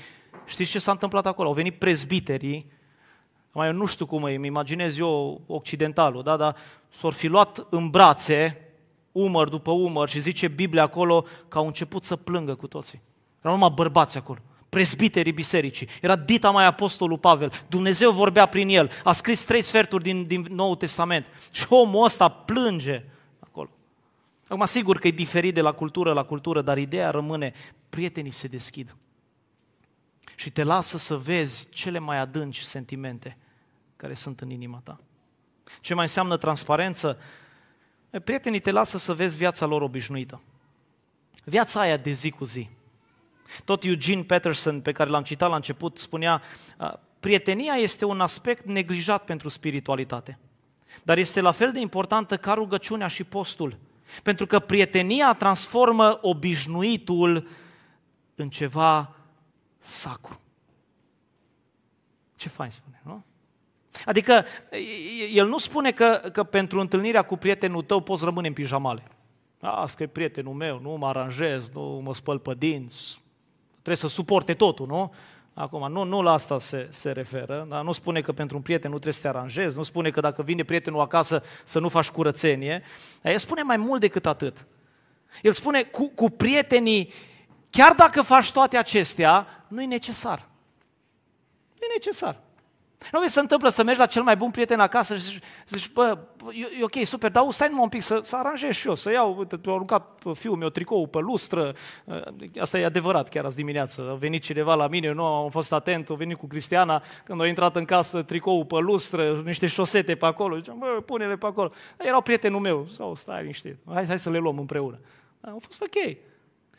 știți ce s-a întâmplat acolo? Au venit prezbiterii, mai eu nu știu cum îmi imaginez eu occidentalul, da? dar s-au fi luat în brațe umăr după umăr și zice Biblia acolo că au început să plângă cu toții. Erau numai bărbați acolo prezbiterii bisericii. Era dita mai apostolul Pavel. Dumnezeu vorbea prin el. A scris trei sferturi din, din Noul Testament. Și omul ăsta plânge acolo. Acum, sigur că e diferit de la cultură la cultură, dar ideea rămâne, prietenii se deschid. Și te lasă să vezi cele mai adânci sentimente care sunt în inima ta. Ce mai înseamnă transparență? Prietenii te lasă să vezi viața lor obișnuită. Viața aia de zi cu zi. Tot Eugene Peterson, pe care l-am citat la început, spunea, prietenia este un aspect neglijat pentru spiritualitate, dar este la fel de importantă ca rugăciunea și postul, pentru că prietenia transformă obișnuitul în ceva sacru. Ce fain spune, nu? Adică el nu spune că, că pentru întâlnirea cu prietenul tău poți rămâne în pijamale. Asta e prietenul meu, nu mă aranjez, nu mă spăl pe dinți, trebuie să suporte totul, nu? Acum, nu, nu la asta se, se referă, dar nu spune că pentru un prieten nu trebuie să te aranjezi, nu spune că dacă vine prietenul acasă să nu faci curățenie. El spune mai mult decât atât. El spune, cu, cu prietenii, chiar dacă faci toate acestea, nu e necesar. Nu e necesar. Nu se întâmplă să mergi la cel mai bun prieten acasă și zici, zici bă, e, e ok, super, dar stai numai un pic să, să aranjez și eu, să iau, uite, tu aruncat fiul meu tricou pe lustră, uh, asta e adevărat chiar azi dimineață, a venit cineva la mine, nu am fost atent, a venit cu Cristiana, când a intrat în casă tricou pe lustră, niște șosete pe acolo, ziceam, bă, pune-le pe acolo. Dar erau prietenul meu, sau stai liniștit, hai, hai să le luăm împreună. A fost ok.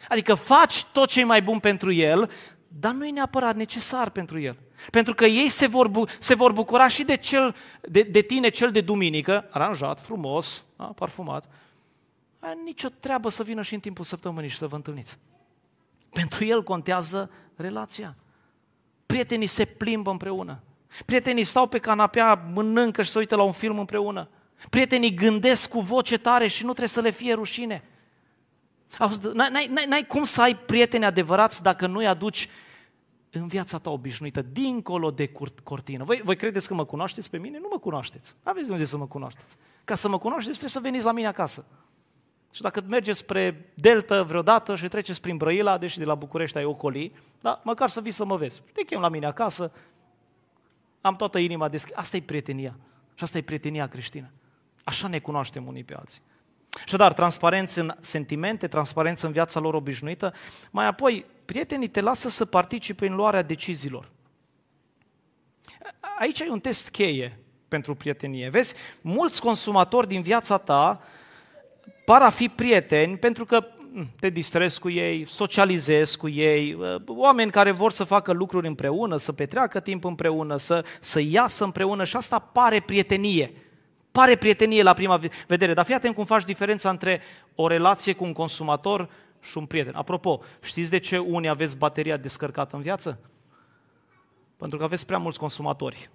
Adică faci tot ce e mai bun pentru el, dar nu e neapărat necesar pentru el. Pentru că ei se vor, se vor bucura și de, cel, de, de tine, cel de duminică, aranjat, frumos, da, parfumat. Ai nicio treabă să vină și în timpul săptămânii și să vă întâlniți. Pentru el contează relația. Prietenii se plimbă împreună. Prietenii stau pe canapea, mănâncă și se uită la un film împreună. Prietenii gândesc cu voce tare și nu trebuie să le fie rușine. N-ai, n-ai, n-ai cum să ai prieteni adevărați dacă nu-i aduci în viața ta obișnuită, dincolo de cortină. Voi, voi credeți că mă cunoașteți pe mine? Nu mă cunoașteți. Nu aveți de unde să mă cunoașteți. Ca să mă cunoașteți, trebuie să veniți la mine acasă. Și dacă mergeți spre Delta vreodată și treceți prin Brăila, deși de la București ai ocolii, da, măcar să vii să mă vezi. Te chem la mine acasă, am toată inima deschisă. Asta e prietenia. Și asta e prietenia creștină. Așa ne cunoaștem unii pe alții. Așadar, transparență în sentimente, transparență în viața lor obișnuită, mai apoi, prietenii te lasă să participe în luarea deciziilor. Aici ai un test cheie pentru prietenie. Vezi, mulți consumatori din viața ta par a fi prieteni pentru că hm, te distrezi cu ei, socializezi cu ei, ă, oameni care vor să facă lucruri împreună, să petreacă timp împreună, să, să iasă împreună și asta pare prietenie. Pare prietenie la prima vedere, dar fii atent cum faci diferența între o relație cu un consumator și un prieten. Apropo, știți de ce unii aveți bateria descărcată în viață? Pentru că aveți prea mulți consumatori.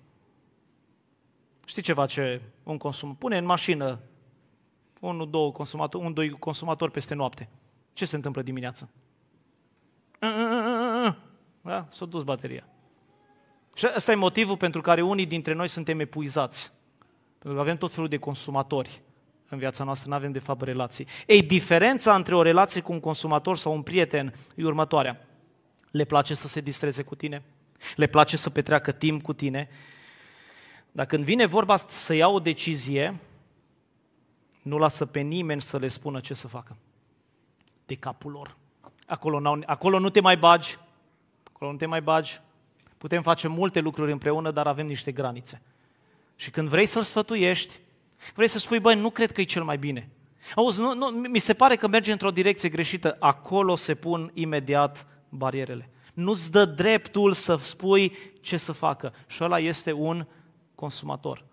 Știi ceva ce un consum pune în mașină unul, două consumatori, un, doi consumatori peste noapte. Ce se întâmplă dimineața? Da? S-a dus bateria. Și ăsta e motivul pentru care unii dintre noi suntem epuizați. Pentru că avem tot felul de consumatori în viața noastră, nu avem de fapt relații. Ei, diferența între o relație cu un consumator sau un prieten e următoarea. Le place să se distreze cu tine, le place să petreacă timp cu tine, dar când vine vorba să ia o decizie, nu lasă pe nimeni să le spună ce să facă. De capul lor. Acolo, acolo nu te mai bagi, acolo nu te mai bagi. Putem face multe lucruri împreună, dar avem niște granițe. Și când vrei să-l sfătuiești, vrei să spui, băi, nu cred că e cel mai bine. Auzi, nu, nu, mi se pare că merge într-o direcție greșită. Acolo se pun imediat barierele. Nu-ți dă dreptul să spui ce să facă. Și ăla este un consumator.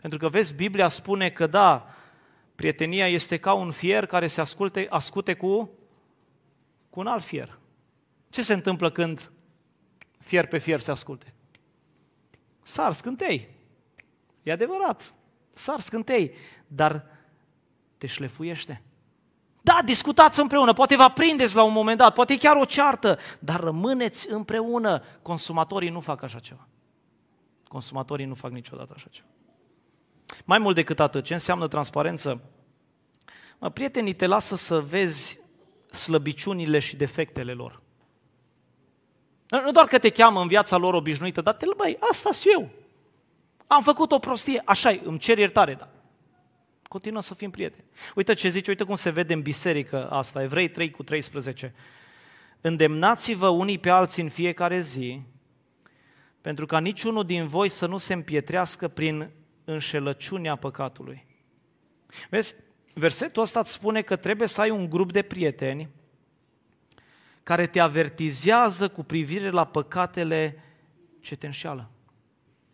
Pentru că, vezi, Biblia spune că da, prietenia este ca un fier care se asculte, ascute cu, cu un alt fier. Ce se întâmplă când fier pe fier se asculte? Sar scântei. E adevărat, sar scântei, dar te șlefuiește. Da, discutați împreună, poate vă prindeți la un moment dat, poate chiar o ceartă, dar rămâneți împreună. Consumatorii nu fac așa ceva. Consumatorii nu fac niciodată așa ceva. Mai mult decât atât, ce înseamnă transparență? Mă, prietenii te lasă să vezi slăbiciunile și defectele lor. Nu doar că te cheamă în viața lor obișnuită, dar te băi, asta sunt eu. Am făcut o prostie, așa îmi cer iertare, da. Continuă să fim prieteni. Uite ce zice, uite cum se vede în biserică asta, Evrei 3 cu 13. Îndemnați-vă unii pe alții în fiecare zi, pentru ca niciunul din voi să nu se împietrească prin înșelăciunea păcatului. Vezi, versetul ăsta îți spune că trebuie să ai un grup de prieteni care te avertizează cu privire la păcatele ce te înșeală.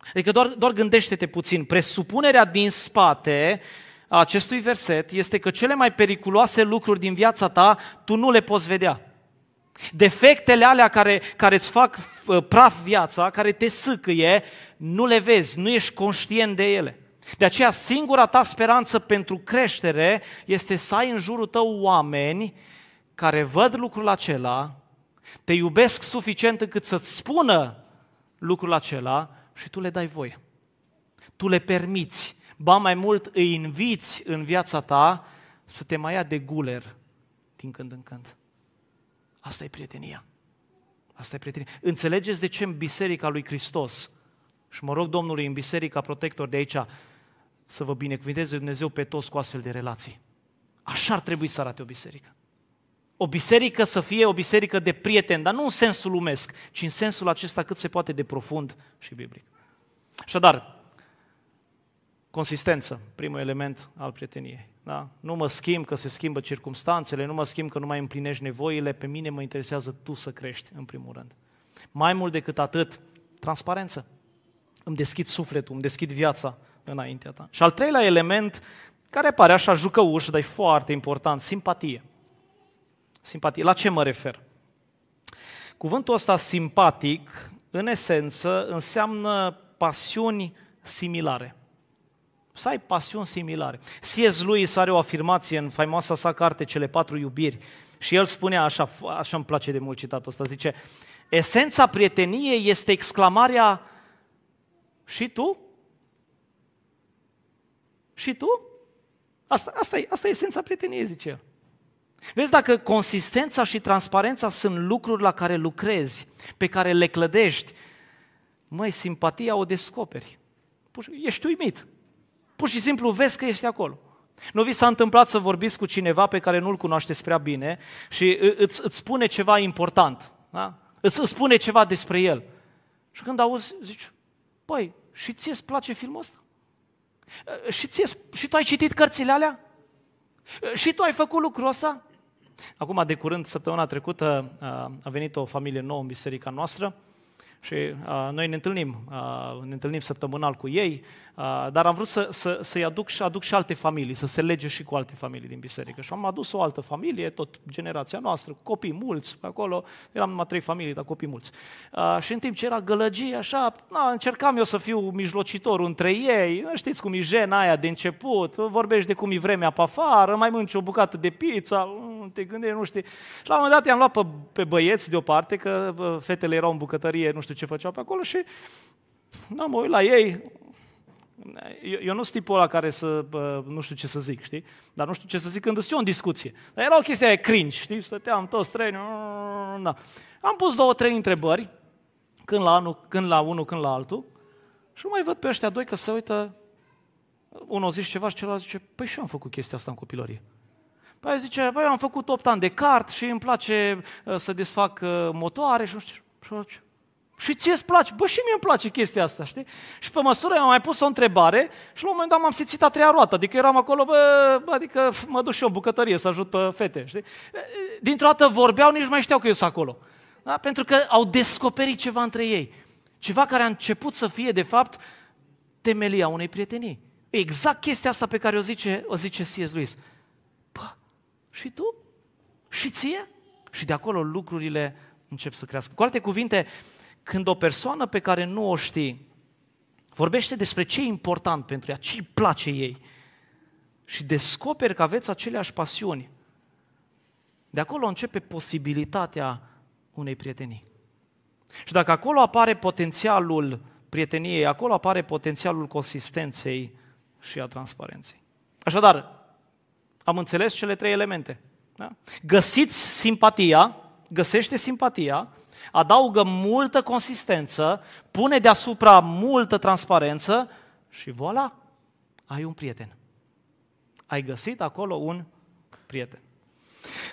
Adică doar, doar gândește-te puțin. Presupunerea din spate a acestui verset este că cele mai periculoase lucruri din viața ta tu nu le poți vedea. Defectele alea care, care îți fac uh, praf viața, care te sâcâie, nu le vezi, nu ești conștient de ele. De aceea, singura ta speranță pentru creștere este să ai în jurul tău oameni care văd lucrul acela, te iubesc suficient încât să-ți spună lucrul acela și tu le dai voie. Tu le permiți. Ba mai mult îi inviți în viața ta să te mai ia de guler din când în când. Asta e prietenia. Asta e prietenia. Înțelegeți de ce în Biserica lui Hristos, și mă rog Domnului în Biserica Protector de aici, să vă binecuvinteze Dumnezeu pe toți cu astfel de relații. Așa ar trebui să arate o biserică. O biserică să fie o biserică de prieteni, dar nu în sensul lumesc, ci în sensul acesta cât se poate de profund și biblic. Așadar, consistență, primul element al prieteniei. Da? Nu mă schimb că se schimbă circumstanțele, nu mă schimb că nu mai împlinești nevoile, pe mine mă interesează tu să crești, în primul rând. Mai mult decât atât, transparență. Îmi deschid sufletul, îmi deschid viața înaintea ta. Și al treilea element, care pare așa jucăuș, dar e foarte important, simpatie. Simpatie. La ce mă refer? Cuvântul ăsta simpatic, în esență, înseamnă pasiuni similare. Să ai pasiuni similare. C.S. Lewis are o afirmație în faimoasa sa carte Cele patru iubiri și el spunea așa, așa îmi place de mult citatul ăsta, zice, esența prieteniei este exclamarea și tu? Și tu? Asta, asta, e, asta e esența prieteniei, zice el. Vezi, dacă consistența și transparența sunt lucruri la care lucrezi, pe care le clădești, măi, simpatia o descoperi. Ești uimit. Pur și simplu vezi că ești acolo. Nu vi s-a întâmplat să vorbiți cu cineva pe care nu-l cunoașteți prea bine și îți, îți spune ceva important, da? îți, îți spune ceva despre el. Și când auzi, zici, păi, și ție îți place filmul ăsta? Și, ție, și tu ai citit cărțile alea? Și tu ai făcut lucrul ăsta? Acum, de curând, săptămâna trecută, a venit o familie nouă în biserica noastră și uh, noi ne întâlnim, uh, ne întâlnim săptămânal cu ei, uh, dar am vrut să, să, să-i aduc și, aduc și alte familii, să se lege și cu alte familii din biserică. Și am adus o altă familie, tot generația noastră, cu copii mulți, acolo eram numai trei familii, dar copii mulți. Uh, și în timp ce era gălăgie, așa, na, încercam eu să fiu mijlocitor între ei, știți cum e jena aia de început, vorbești de cum e vremea pe afară, mai mânci o bucată de pizza, te gândești, nu știi. Și la un moment dat i-am luat pe, pe băieți deoparte, că fetele erau în bucătărie, nu știu ce făceau pe acolo și da, mă uit la ei, eu, eu nu sunt tipul ăla care să, nu știu ce să zic, știi? Dar nu știu ce să zic când sunt eu în discuție. Dar era o chestie aia cringe, știi? Stăteam toți trei, da. Am pus două, trei întrebări, când la, unul, când la unul, când la altul, și nu mai văd pe ăștia doi că se uită, unul zice ceva și celălalt zice, păi și eu am făcut chestia asta în copilărie. Păi zice, păi eu am făcut 8 ani de kart și îmi place uh, să desfac uh, motoare și nu știu. Și și ție îți place? Bă, și mie îmi place chestia asta, știi? Și pe măsură am mai pus o întrebare și la un moment dat m-am simțit a treia roată, adică eram acolo, bă, adică mă duc și eu în bucătărie să ajut pe fete, știi? Dintr-o dată vorbeau, nici nu mai știau că eu sunt acolo. Da? Pentru că au descoperit ceva între ei. Ceva care a început să fie, de fapt, temelia unei prietenii. Exact chestia asta pe care o zice, o zice C.S. Lewis. Bă, și tu? Și ție? Și de acolo lucrurile încep să crească. Cu alte cuvinte, când o persoană pe care nu o știi vorbește despre ce e important pentru ea, ce îi place ei și descoperi că aveți aceleași pasiuni, de acolo începe posibilitatea unei prietenii. Și dacă acolo apare potențialul prieteniei, acolo apare potențialul consistenței și a transparenței. Așadar, Am înțeles cele trei elemente. Da? Găsiți simpatia, găsește simpatia, adaugă multă consistență, pune deasupra multă transparență și voilà, ai un prieten. Ai găsit acolo un prieten.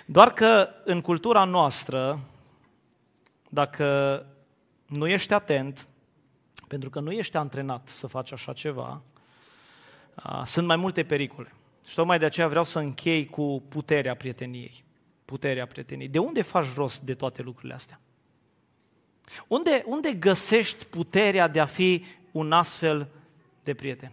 Doar că în cultura noastră, dacă nu ești atent, pentru că nu ești antrenat să faci așa ceva, sunt mai multe pericole. Și tocmai de aceea vreau să închei cu puterea prieteniei. Puterea prieteniei. De unde faci rost de toate lucrurile astea? Unde, unde găsești puterea de a fi un astfel de prieten?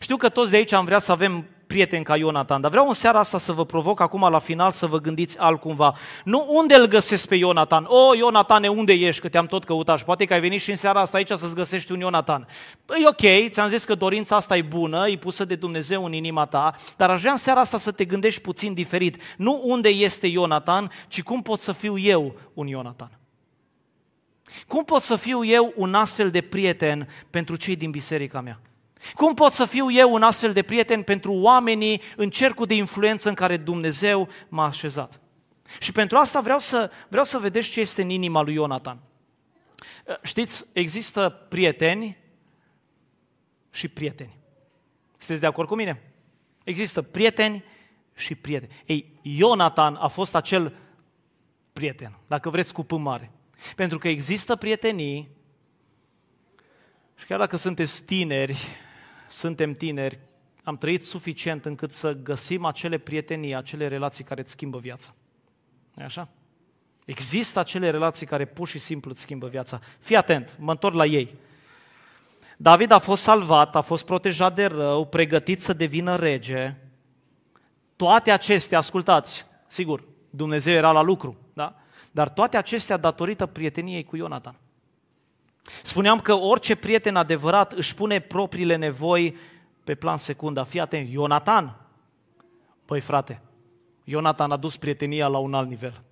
Știu că toți de aici am vrea să avem prieten ca Ionatan, dar vreau în seara asta să vă provoc acum la final să vă gândiți altcumva. Nu unde îl găsesc pe Ionatan? O, Ionatane, unde ești? Că te-am tot căutat și poate că ai venit și în seara asta aici să-ți găsești un Ionatan. E ok, ți-am zis că dorința asta e bună, e pusă de Dumnezeu în inima ta, dar aș vrea în seara asta să te gândești puțin diferit. Nu unde este Ionatan, ci cum pot să fiu eu un Ionatan. Cum pot să fiu eu un astfel de prieten pentru cei din biserica mea? Cum pot să fiu eu un astfel de prieten pentru oamenii în cercul de influență în care Dumnezeu m-a așezat? Și pentru asta vreau să, vreau să vedeți ce este în inima lui Ionatan. Știți, există prieteni și prieteni. Sunteți de acord cu mine? Există prieteni și prieteni. Ei, Ionatan a fost acel prieten, dacă vreți cu pâmare. mare. Pentru că există prietenii și chiar dacă sunteți tineri, suntem tineri, am trăit suficient încât să găsim acele prietenii, acele relații care îți schimbă viața. e așa? Există acele relații care pur și simplu îți schimbă viața. Fii atent, mă întorc la ei. David a fost salvat, a fost protejat de rău, pregătit să devină rege. Toate acestea, ascultați, sigur, Dumnezeu era la lucru, da? Dar toate acestea datorită prieteniei cu Ionatan. Spuneam că orice prieten adevărat își pune propriile nevoi pe plan secundar. Fii atent, Ionatan, băi frate, Ionatan a dus prietenia la un alt nivel.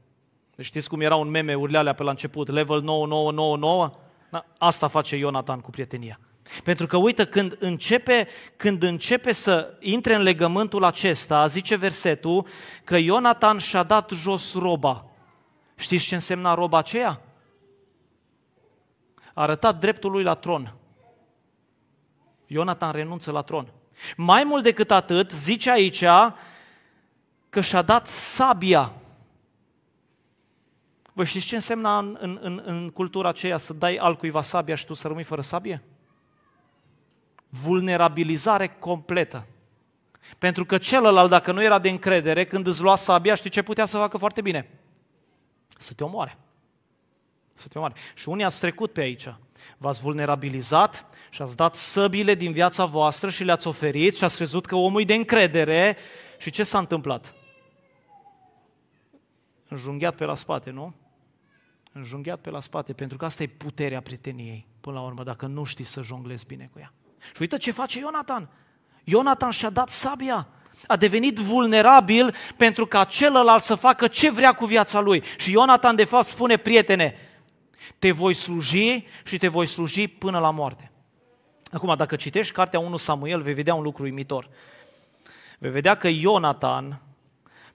Deci știți cum era un meme, urlealea pe la început, level 9999? Da, asta face Ionatan cu prietenia. Pentru că, uite, când începe, când începe să intre în legământul acesta, zice versetul, că Ionatan și-a dat jos roba. Știți ce însemna roba aceea? A arătat dreptul lui la tron. Ionatan renunță la tron. Mai mult decât atât, zice aici că și-a dat sabia. Vă știți ce însemna în, în, în, în cultura aceea să dai altcuiva sabia și tu să rămâi fără sabie? Vulnerabilizare completă. Pentru că celălalt, dacă nu era de încredere, când îți lua sabia, știi ce putea să facă foarte bine? Să te omoare. Să te omoare. Și unii ați trecut pe aici. V-ați vulnerabilizat și ați dat săbile din viața voastră și le-ați oferit și ați crezut că omul e de încredere. Și ce s-a întâmplat? Înjunghiat pe la spate, nu? Înjunghiat pe la spate, pentru că asta e puterea prieteniei, până la urmă, dacă nu știi să jonglezi bine cu ea. Și uite ce face Ionatan. Ionatan și-a dat sabia a devenit vulnerabil pentru ca celălalt să facă ce vrea cu viața lui. Și Ionatan de fapt spune, prietene, te voi sluji și te voi sluji până la moarte. Acum, dacă citești cartea 1 Samuel, vei vedea un lucru uimitor. Vei vedea că Ionatan,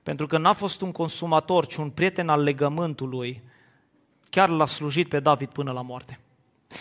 pentru că n-a fost un consumator, ci un prieten al legământului, chiar l-a slujit pe David până la moarte.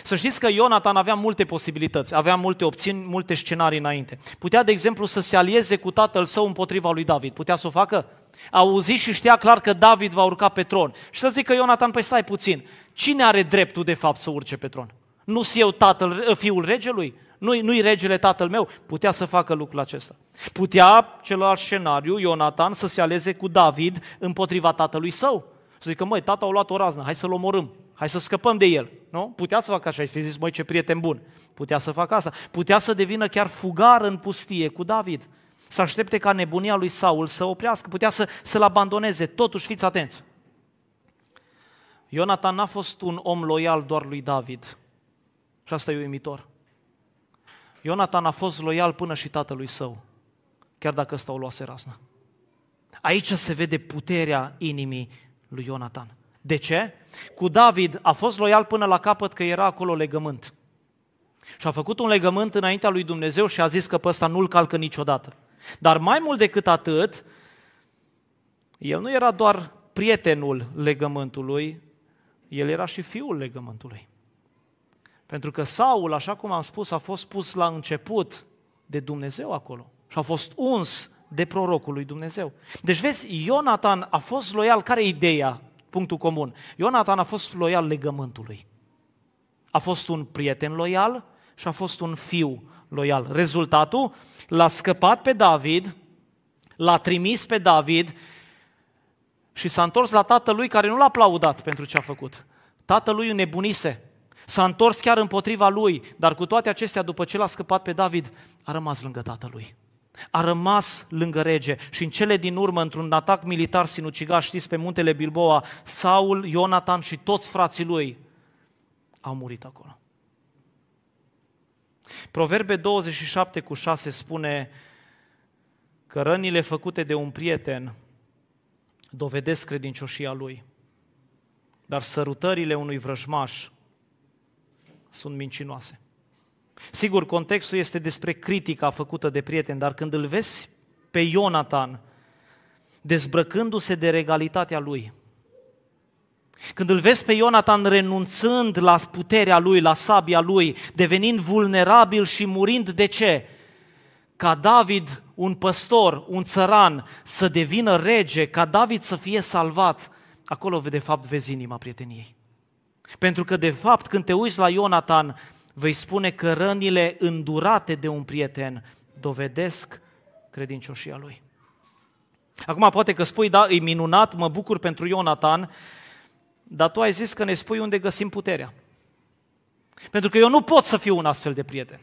Să știți că Ionatan avea multe posibilități, avea multe opțiuni, multe scenarii înainte. Putea, de exemplu, să se alieze cu tatăl său împotriva lui David. Putea să o facă? A auzit și știa clar că David va urca pe tron. Și să zică Ionatan, păi stai puțin, cine are dreptul de fapt să urce pe tron? Nu eu tatăl, fiul regelui? Nu-i, nu-i regele tatăl meu? Putea să facă lucrul acesta. Putea, celălalt scenariu, Ionatan, să se aleze cu David împotriva tatălui său. Să zică, măi, tata a luat o raznă, hai să-l omorâm. Hai să scăpăm de el. Nu? Putea să facă așa. Și fi zis, măi, ce prieten bun. Putea să facă asta. Putea să devină chiar fugar în pustie cu David. Să aștepte ca nebunia lui Saul să oprească. Putea să, să-l abandoneze. Totuși, fiți atenți. Ionatan n-a fost un om loial doar lui David. Și asta e uimitor. Ionatan a fost loial până și tatălui său, chiar dacă ăsta o luase rasnă. Aici se vede puterea inimii lui Ionatan. De ce? Cu David a fost loial până la capăt că era acolo legământ. Și a făcut un legământ înaintea lui Dumnezeu și a zis că pe ăsta nu-l calcă niciodată. Dar mai mult decât atât, el nu era doar prietenul legământului, el era și fiul legământului. Pentru că Saul, așa cum am spus, a fost pus la început de Dumnezeu acolo și a fost uns de prorocul lui Dumnezeu. Deci vezi, Ionatan a fost loial. Care e ideea? Punctul comun. Ionatan a fost loial legământului. A fost un prieten loial și a fost un fiu loial. Rezultatul, l-a scăpat pe David, l-a trimis pe David și s-a întors la tatălui care nu l-a aplaudat pentru ce a făcut. Tatălui nebunise. S-a întors chiar împotriva lui, dar cu toate acestea, după ce l-a scăpat pe David, a rămas lângă tatălui. A rămas lângă rege și în cele din urmă, într-un atac militar sinucigaș, știți, pe muntele Bilboa, Saul, Ionatan și toți frații lui au murit acolo. Proverbe 27 cu 6 spune că rănile făcute de un prieten dovedesc credincioșia lui, dar sărutările unui vrăjmaș sunt mincinoase. Sigur, contextul este despre critica făcută de prieten, dar când îl vezi pe Ionatan dezbrăcându-se de regalitatea lui, când îl vezi pe Ionatan renunțând la puterea lui, la sabia lui, devenind vulnerabil și murind de ce? Ca David, un păstor, un țăran, să devină rege, ca David să fie salvat, acolo de fapt vezi inima prieteniei. Pentru că de fapt când te uiți la Ionatan, vei spune că rănile îndurate de un prieten dovedesc credincioșia lui. Acum poate că spui, da, e minunat, mă bucur pentru Ionatan, dar tu ai zis că ne spui unde găsim puterea. Pentru că eu nu pot să fiu un astfel de prieten.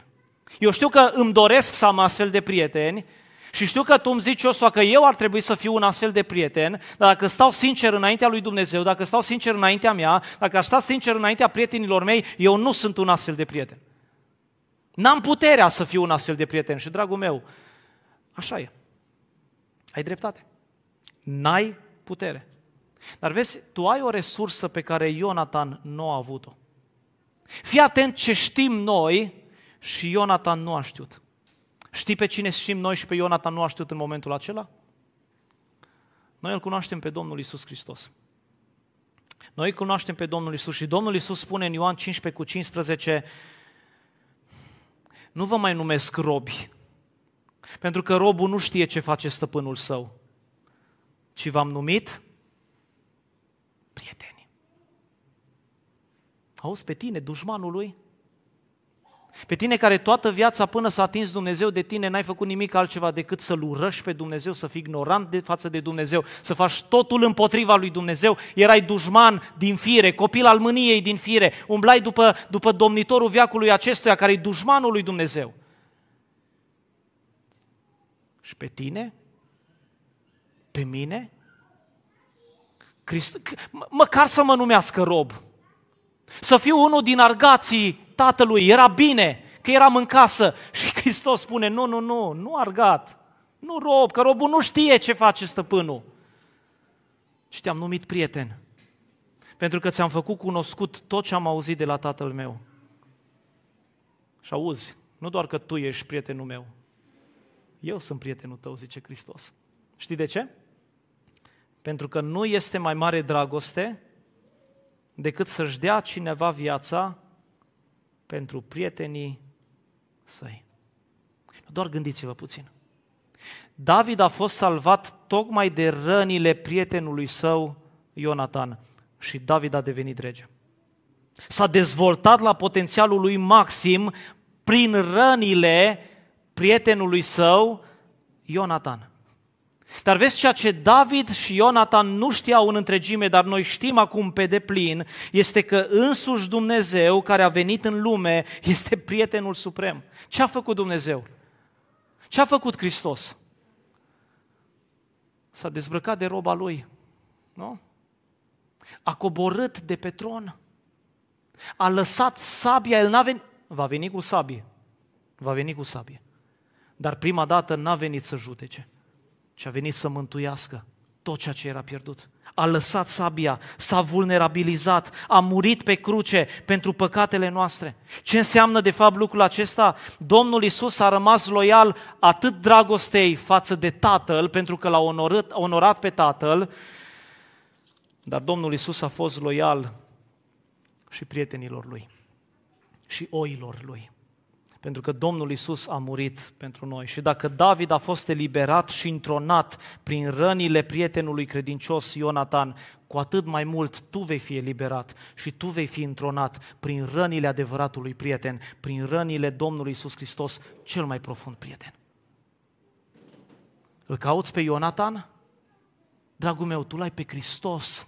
Eu știu că îmi doresc să am astfel de prieteni și știu că tu îmi zici, Iosua, că eu ar trebui să fiu un astfel de prieten, dar dacă stau sincer înaintea lui Dumnezeu, dacă stau sincer înaintea mea, dacă aș sta sincer înaintea prietenilor mei, eu nu sunt un astfel de prieten. N-am puterea să fiu un astfel de prieten și, dragul meu, așa e. Ai dreptate. N-ai putere. Dar vezi, tu ai o resursă pe care Ionatan nu a avut-o. Fii atent ce știm noi și Ionatan nu a știut. Știi pe cine știm noi și pe Ionatan nu a știut în momentul acela? Noi îl cunoaștem pe Domnul Isus Hristos. Noi îl cunoaștem pe Domnul Isus și Domnul Isus spune în Ioan 15 cu 15 nu vă mai numesc robi, pentru că robul nu știe ce face stăpânul său, ci v-am numit prieteni. Auzi pe tine, dușmanul lui? Pe tine care toată viața până s-a atins Dumnezeu de tine n-ai făcut nimic altceva decât să-L urăști pe Dumnezeu, să fii ignorant de față de Dumnezeu, să faci totul împotriva lui Dumnezeu, erai dușman din fire, copil al mâniei din fire, umblai după, după domnitorul viacului acestuia care e dușmanul lui Dumnezeu. Și pe tine? Pe mine? Christ... Măcar să mă numească rob. Să fiu unul din argații tatălui, era bine că eram în casă. Și Hristos spune, nu, nu, nu, nu argat, nu rob, că robul nu știe ce face stăpânul. Și te-am numit prieten, pentru că ți-am făcut cunoscut tot ce am auzit de la tatăl meu. Și auzi, nu doar că tu ești prietenul meu, eu sunt prietenul tău, zice Hristos. Știi de ce? Pentru că nu este mai mare dragoste decât să-și dea cineva viața pentru prietenii săi. Doar gândiți-vă puțin. David a fost salvat tocmai de rănile prietenului său, Ionatan, și David a devenit rege. S-a dezvoltat la potențialul lui maxim prin rănile prietenului său, Ionatan. Dar vezi ceea ce David și Ionatan nu știau în întregime, dar noi știm acum pe deplin, este că însuși Dumnezeu care a venit în lume este prietenul suprem. Ce a făcut Dumnezeu? Ce a făcut Hristos? S-a dezbrăcat de roba lui, nu? A coborât de pe tron. A lăsat sabia, el n-a venit, va veni cu sabie. Va veni cu sabie. Dar prima dată n-a venit să judece ci a venit să mântuiască tot ceea ce era pierdut. a lăsat sabia, s-a vulnerabilizat, a murit pe cruce pentru păcatele noastre. Ce înseamnă de fapt lucrul acesta? Domnul Isus a rămas loial atât dragostei față de Tatăl, pentru că l-a onorat, onorat pe Tatăl, dar Domnul Isus a fost loial și prietenilor lui și oilor lui. Pentru că Domnul Isus a murit pentru noi. Și dacă David a fost eliberat și întronat prin rănile prietenului credincios Ionatan, cu atât mai mult tu vei fi eliberat și tu vei fi întronat prin rănile adevăratului prieten, prin rănile Domnului Isus Hristos, cel mai profund prieten. Îl cauți pe Ionatan? Dragul meu, tu l-ai pe Hristos.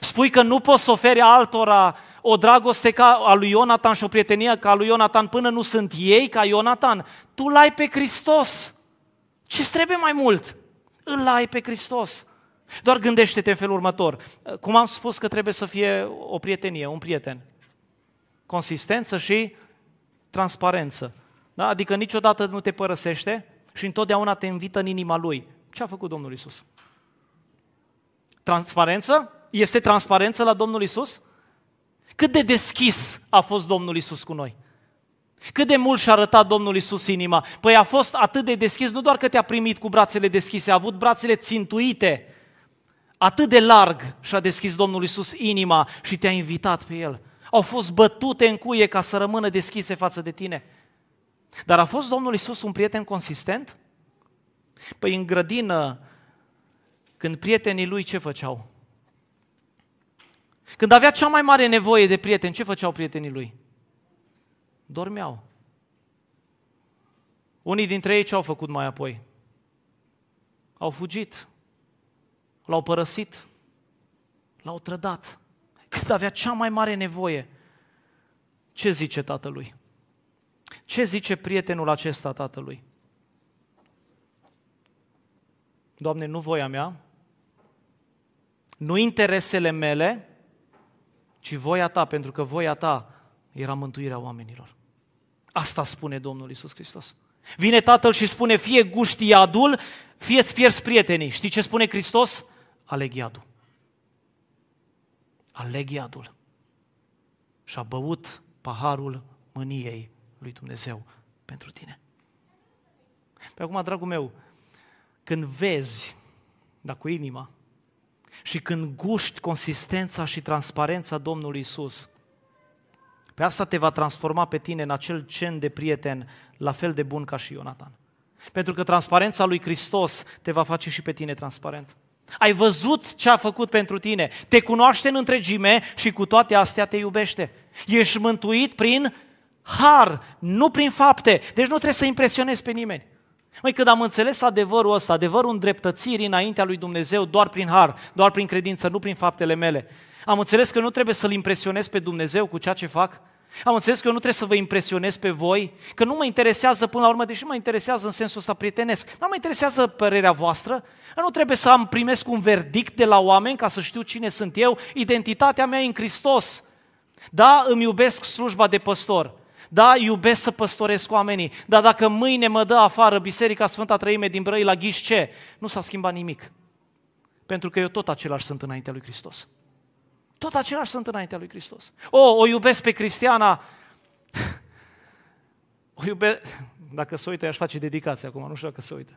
Spui că nu poți să oferi altora o dragoste ca a lui Ionatan și o prietenie ca a lui Ionatan până nu sunt ei ca Ionatan. Tu l-ai pe Hristos. Ce trebuie mai mult? Îl ai pe Hristos. Doar gândește-te în felul următor. Cum am spus că trebuie să fie o prietenie, un prieten. Consistență și transparență. Da? Adică niciodată nu te părăsește și întotdeauna te invită în inima lui. Ce a făcut Domnul Isus? Transparență? Este transparență la Domnul Isus? Cât de deschis a fost Domnul Isus cu noi? Cât de mult și-a arătat Domnul Isus inima? Păi a fost atât de deschis, nu doar că te-a primit cu brațele deschise, a avut brațele țintuite. Atât de larg și-a deschis Domnul Isus inima și te-a invitat pe El. Au fost bătute în cuie ca să rămână deschise față de tine. Dar a fost Domnul Isus un prieten consistent? Păi în grădină, când prietenii lui ce făceau? Când avea cea mai mare nevoie de prieteni, ce făceau prietenii lui? Dormeau. Unii dintre ei ce au făcut mai apoi? Au fugit, l-au părăsit, l-au trădat. Când avea cea mai mare nevoie, ce zice tatălui? Ce zice prietenul acesta tatălui? Doamne, nu voia mea, nu interesele mele, ci voia ta, pentru că voia ta era mântuirea oamenilor. Asta spune Domnul Isus Hristos. Vine Tatăl și spune, fie guști iadul, fie îți pierzi prietenii. Știi ce spune Hristos? Aleg iadul. Aleg iadul. Și a băut paharul mâniei lui Dumnezeu pentru tine. Pe acum, dragul meu, când vezi, dar cu inima, și când guști consistența și transparența Domnului Isus, pe asta te va transforma pe tine în acel cen de prieten la fel de bun ca și Ionatan. Pentru că transparența lui Hristos te va face și pe tine transparent. Ai văzut ce a făcut pentru tine, te cunoaște în întregime și cu toate astea te iubește. Ești mântuit prin har, nu prin fapte. Deci nu trebuie să impresionezi pe nimeni. Măi, când am înțeles adevărul ăsta, adevărul îndreptățirii înaintea lui Dumnezeu doar prin har, doar prin credință, nu prin faptele mele, am înțeles că nu trebuie să-L impresionez pe Dumnezeu cu ceea ce fac, am înțeles că eu nu trebuie să vă impresionez pe voi, că nu mă interesează până la urmă, deși mă interesează în sensul ăsta prietenesc, nu mă interesează părerea voastră, nu trebuie să am primesc un verdict de la oameni ca să știu cine sunt eu, identitatea mea e în Hristos. Da, îmi iubesc slujba de păstor, da, iubesc să păstoresc oamenii, dar dacă mâine mă dă afară Biserica Sfânta Trăime din Brăi la ghiș ce? Nu s-a schimbat nimic. Pentru că eu tot același sunt înaintea lui Hristos. Tot același sunt înaintea lui Hristos. O, o iubesc pe Cristiana, o iubesc, dacă se uită, aș face dedicație acum, nu știu dacă se uită.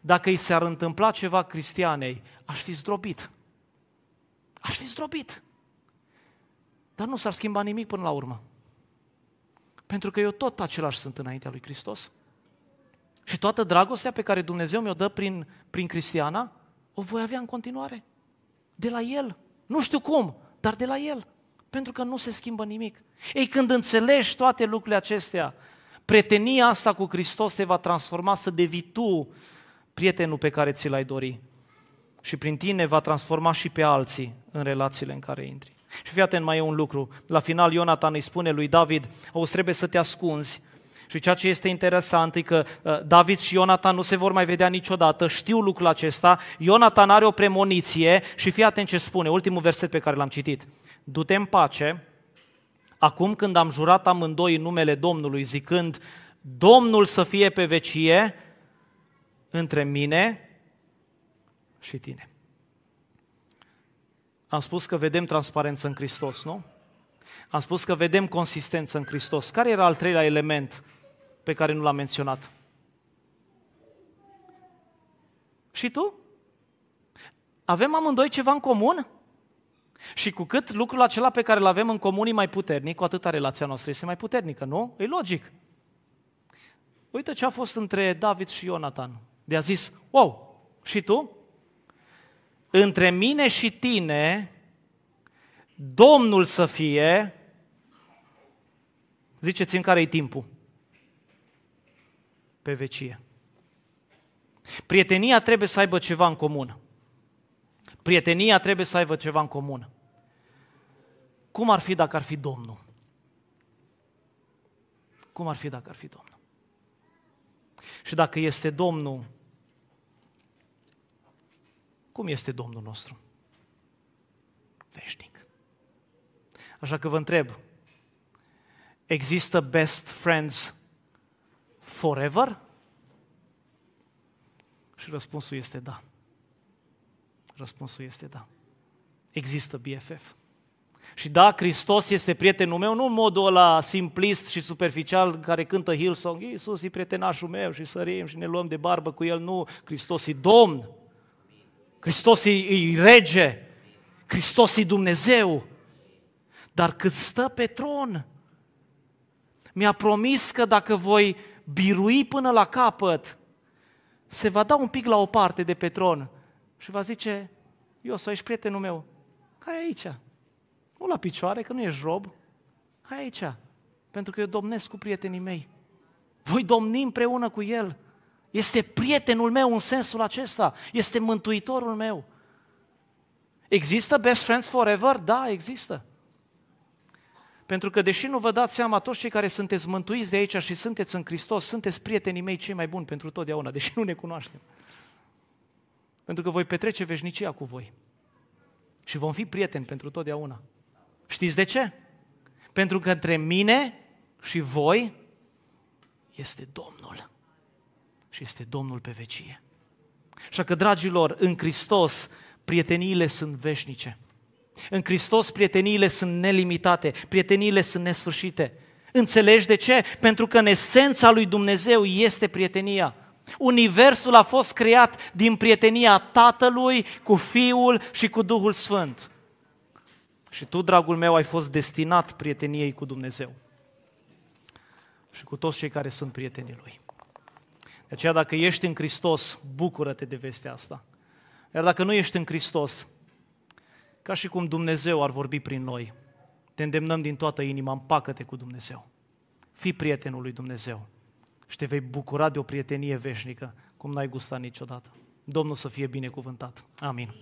Dacă îi s-ar întâmpla ceva cristianei, aș fi zdrobit. Aș fi zdrobit. Dar nu s-ar schimba nimic până la urmă. Pentru că eu tot același sunt înaintea lui Hristos. Și toată dragostea pe care Dumnezeu mi-o dă prin, prin Cristiana, o voi avea în continuare. De la El. Nu știu cum, dar de la El. Pentru că nu se schimbă nimic. Ei, când înțelegi toate lucrurile acestea, prietenia asta cu Hristos te va transforma să devii tu prietenul pe care ți l-ai dori. Și prin tine va transforma și pe alții în relațiile în care intri. Și fii atent, mai e un lucru. La final, Ionatan îi spune lui David, o trebuie să te ascunzi. Și ceea ce este interesant e că uh, David și Ionatan nu se vor mai vedea niciodată, știu lucrul acesta, Ionatan are o premoniție și fii atent ce spune, ultimul verset pe care l-am citit. Du-te în pace, acum când am jurat amândoi în numele Domnului, zicând, Domnul să fie pe vecie între mine și tine. Am spus că vedem transparență în Hristos, nu? Am spus că vedem consistență în Hristos. Care era al treilea element pe care nu l-am menționat? Și tu? Avem amândoi ceva în comun? Și cu cât lucrul acela pe care îl avem în comun e mai puternic, cu atâta relația noastră este mai puternică, nu? E logic. Uite ce a fost între David și Ionatan. De a zis, wow, și tu? Între mine și tine, Domnul să fie, ziceți-mi care e timpul? Pe vecie. Prietenia trebuie să aibă ceva în comun. Prietenia trebuie să aibă ceva în comun. Cum ar fi dacă ar fi Domnul? Cum ar fi dacă ar fi Domnul? Și dacă este Domnul, cum este Domnul nostru? Veșnic. Așa că vă întreb, există best friends forever? Și răspunsul este da. Răspunsul este da. Există BFF. Și da, Hristos este prietenul meu, nu în modul ăla simplist și superficial care cântă Hillsong, Iisus e prietenașul meu și sărim și ne luăm de barbă cu El. Nu, Hristos e Domn. Hristos e, e rege. Hristos e Dumnezeu. Dar cât stă pe tron, mi-a promis că dacă voi birui până la capăt, se va da un pic la o parte de pe tron și va zice, eu să ești prietenul meu, hai aici, nu la picioare, că nu ești rob, hai aici, pentru că eu domnesc cu prietenii mei. Voi domni împreună cu el. Este prietenul meu în sensul acesta, este mântuitorul meu. Există best friends forever? Da, există. Pentru că deși nu vă dați seama, toți cei care sunteți mântuiți de aici și sunteți în Hristos, sunteți prietenii mei cei mai buni pentru totdeauna, deși nu ne cunoaștem. Pentru că voi petrece veșnicia cu voi. Și vom fi prieteni pentru totdeauna. Știți de ce? Pentru că între mine și voi este Domnul. Și este Domnul pe vecie. Așa că, dragilor, în Hristos, prieteniile sunt veșnice. În Hristos prieteniile sunt nelimitate, prieteniile sunt nesfârșite. Înțelegi de ce? Pentru că în esența lui Dumnezeu este prietenia. Universul a fost creat din prietenia Tatălui cu Fiul și cu Duhul Sfânt. Și tu, dragul meu, ai fost destinat prieteniei cu Dumnezeu și cu toți cei care sunt prietenii Lui. De aceea, dacă ești în Hristos, bucură-te de vestea asta. Iar dacă nu ești în Hristos, ca și cum Dumnezeu ar vorbi prin noi, te îndemnăm din toată inima, împacă-te cu Dumnezeu. Fii prietenul lui Dumnezeu și te vei bucura de o prietenie veșnică, cum n-ai gustat niciodată. Domnul să fie binecuvântat. Amin.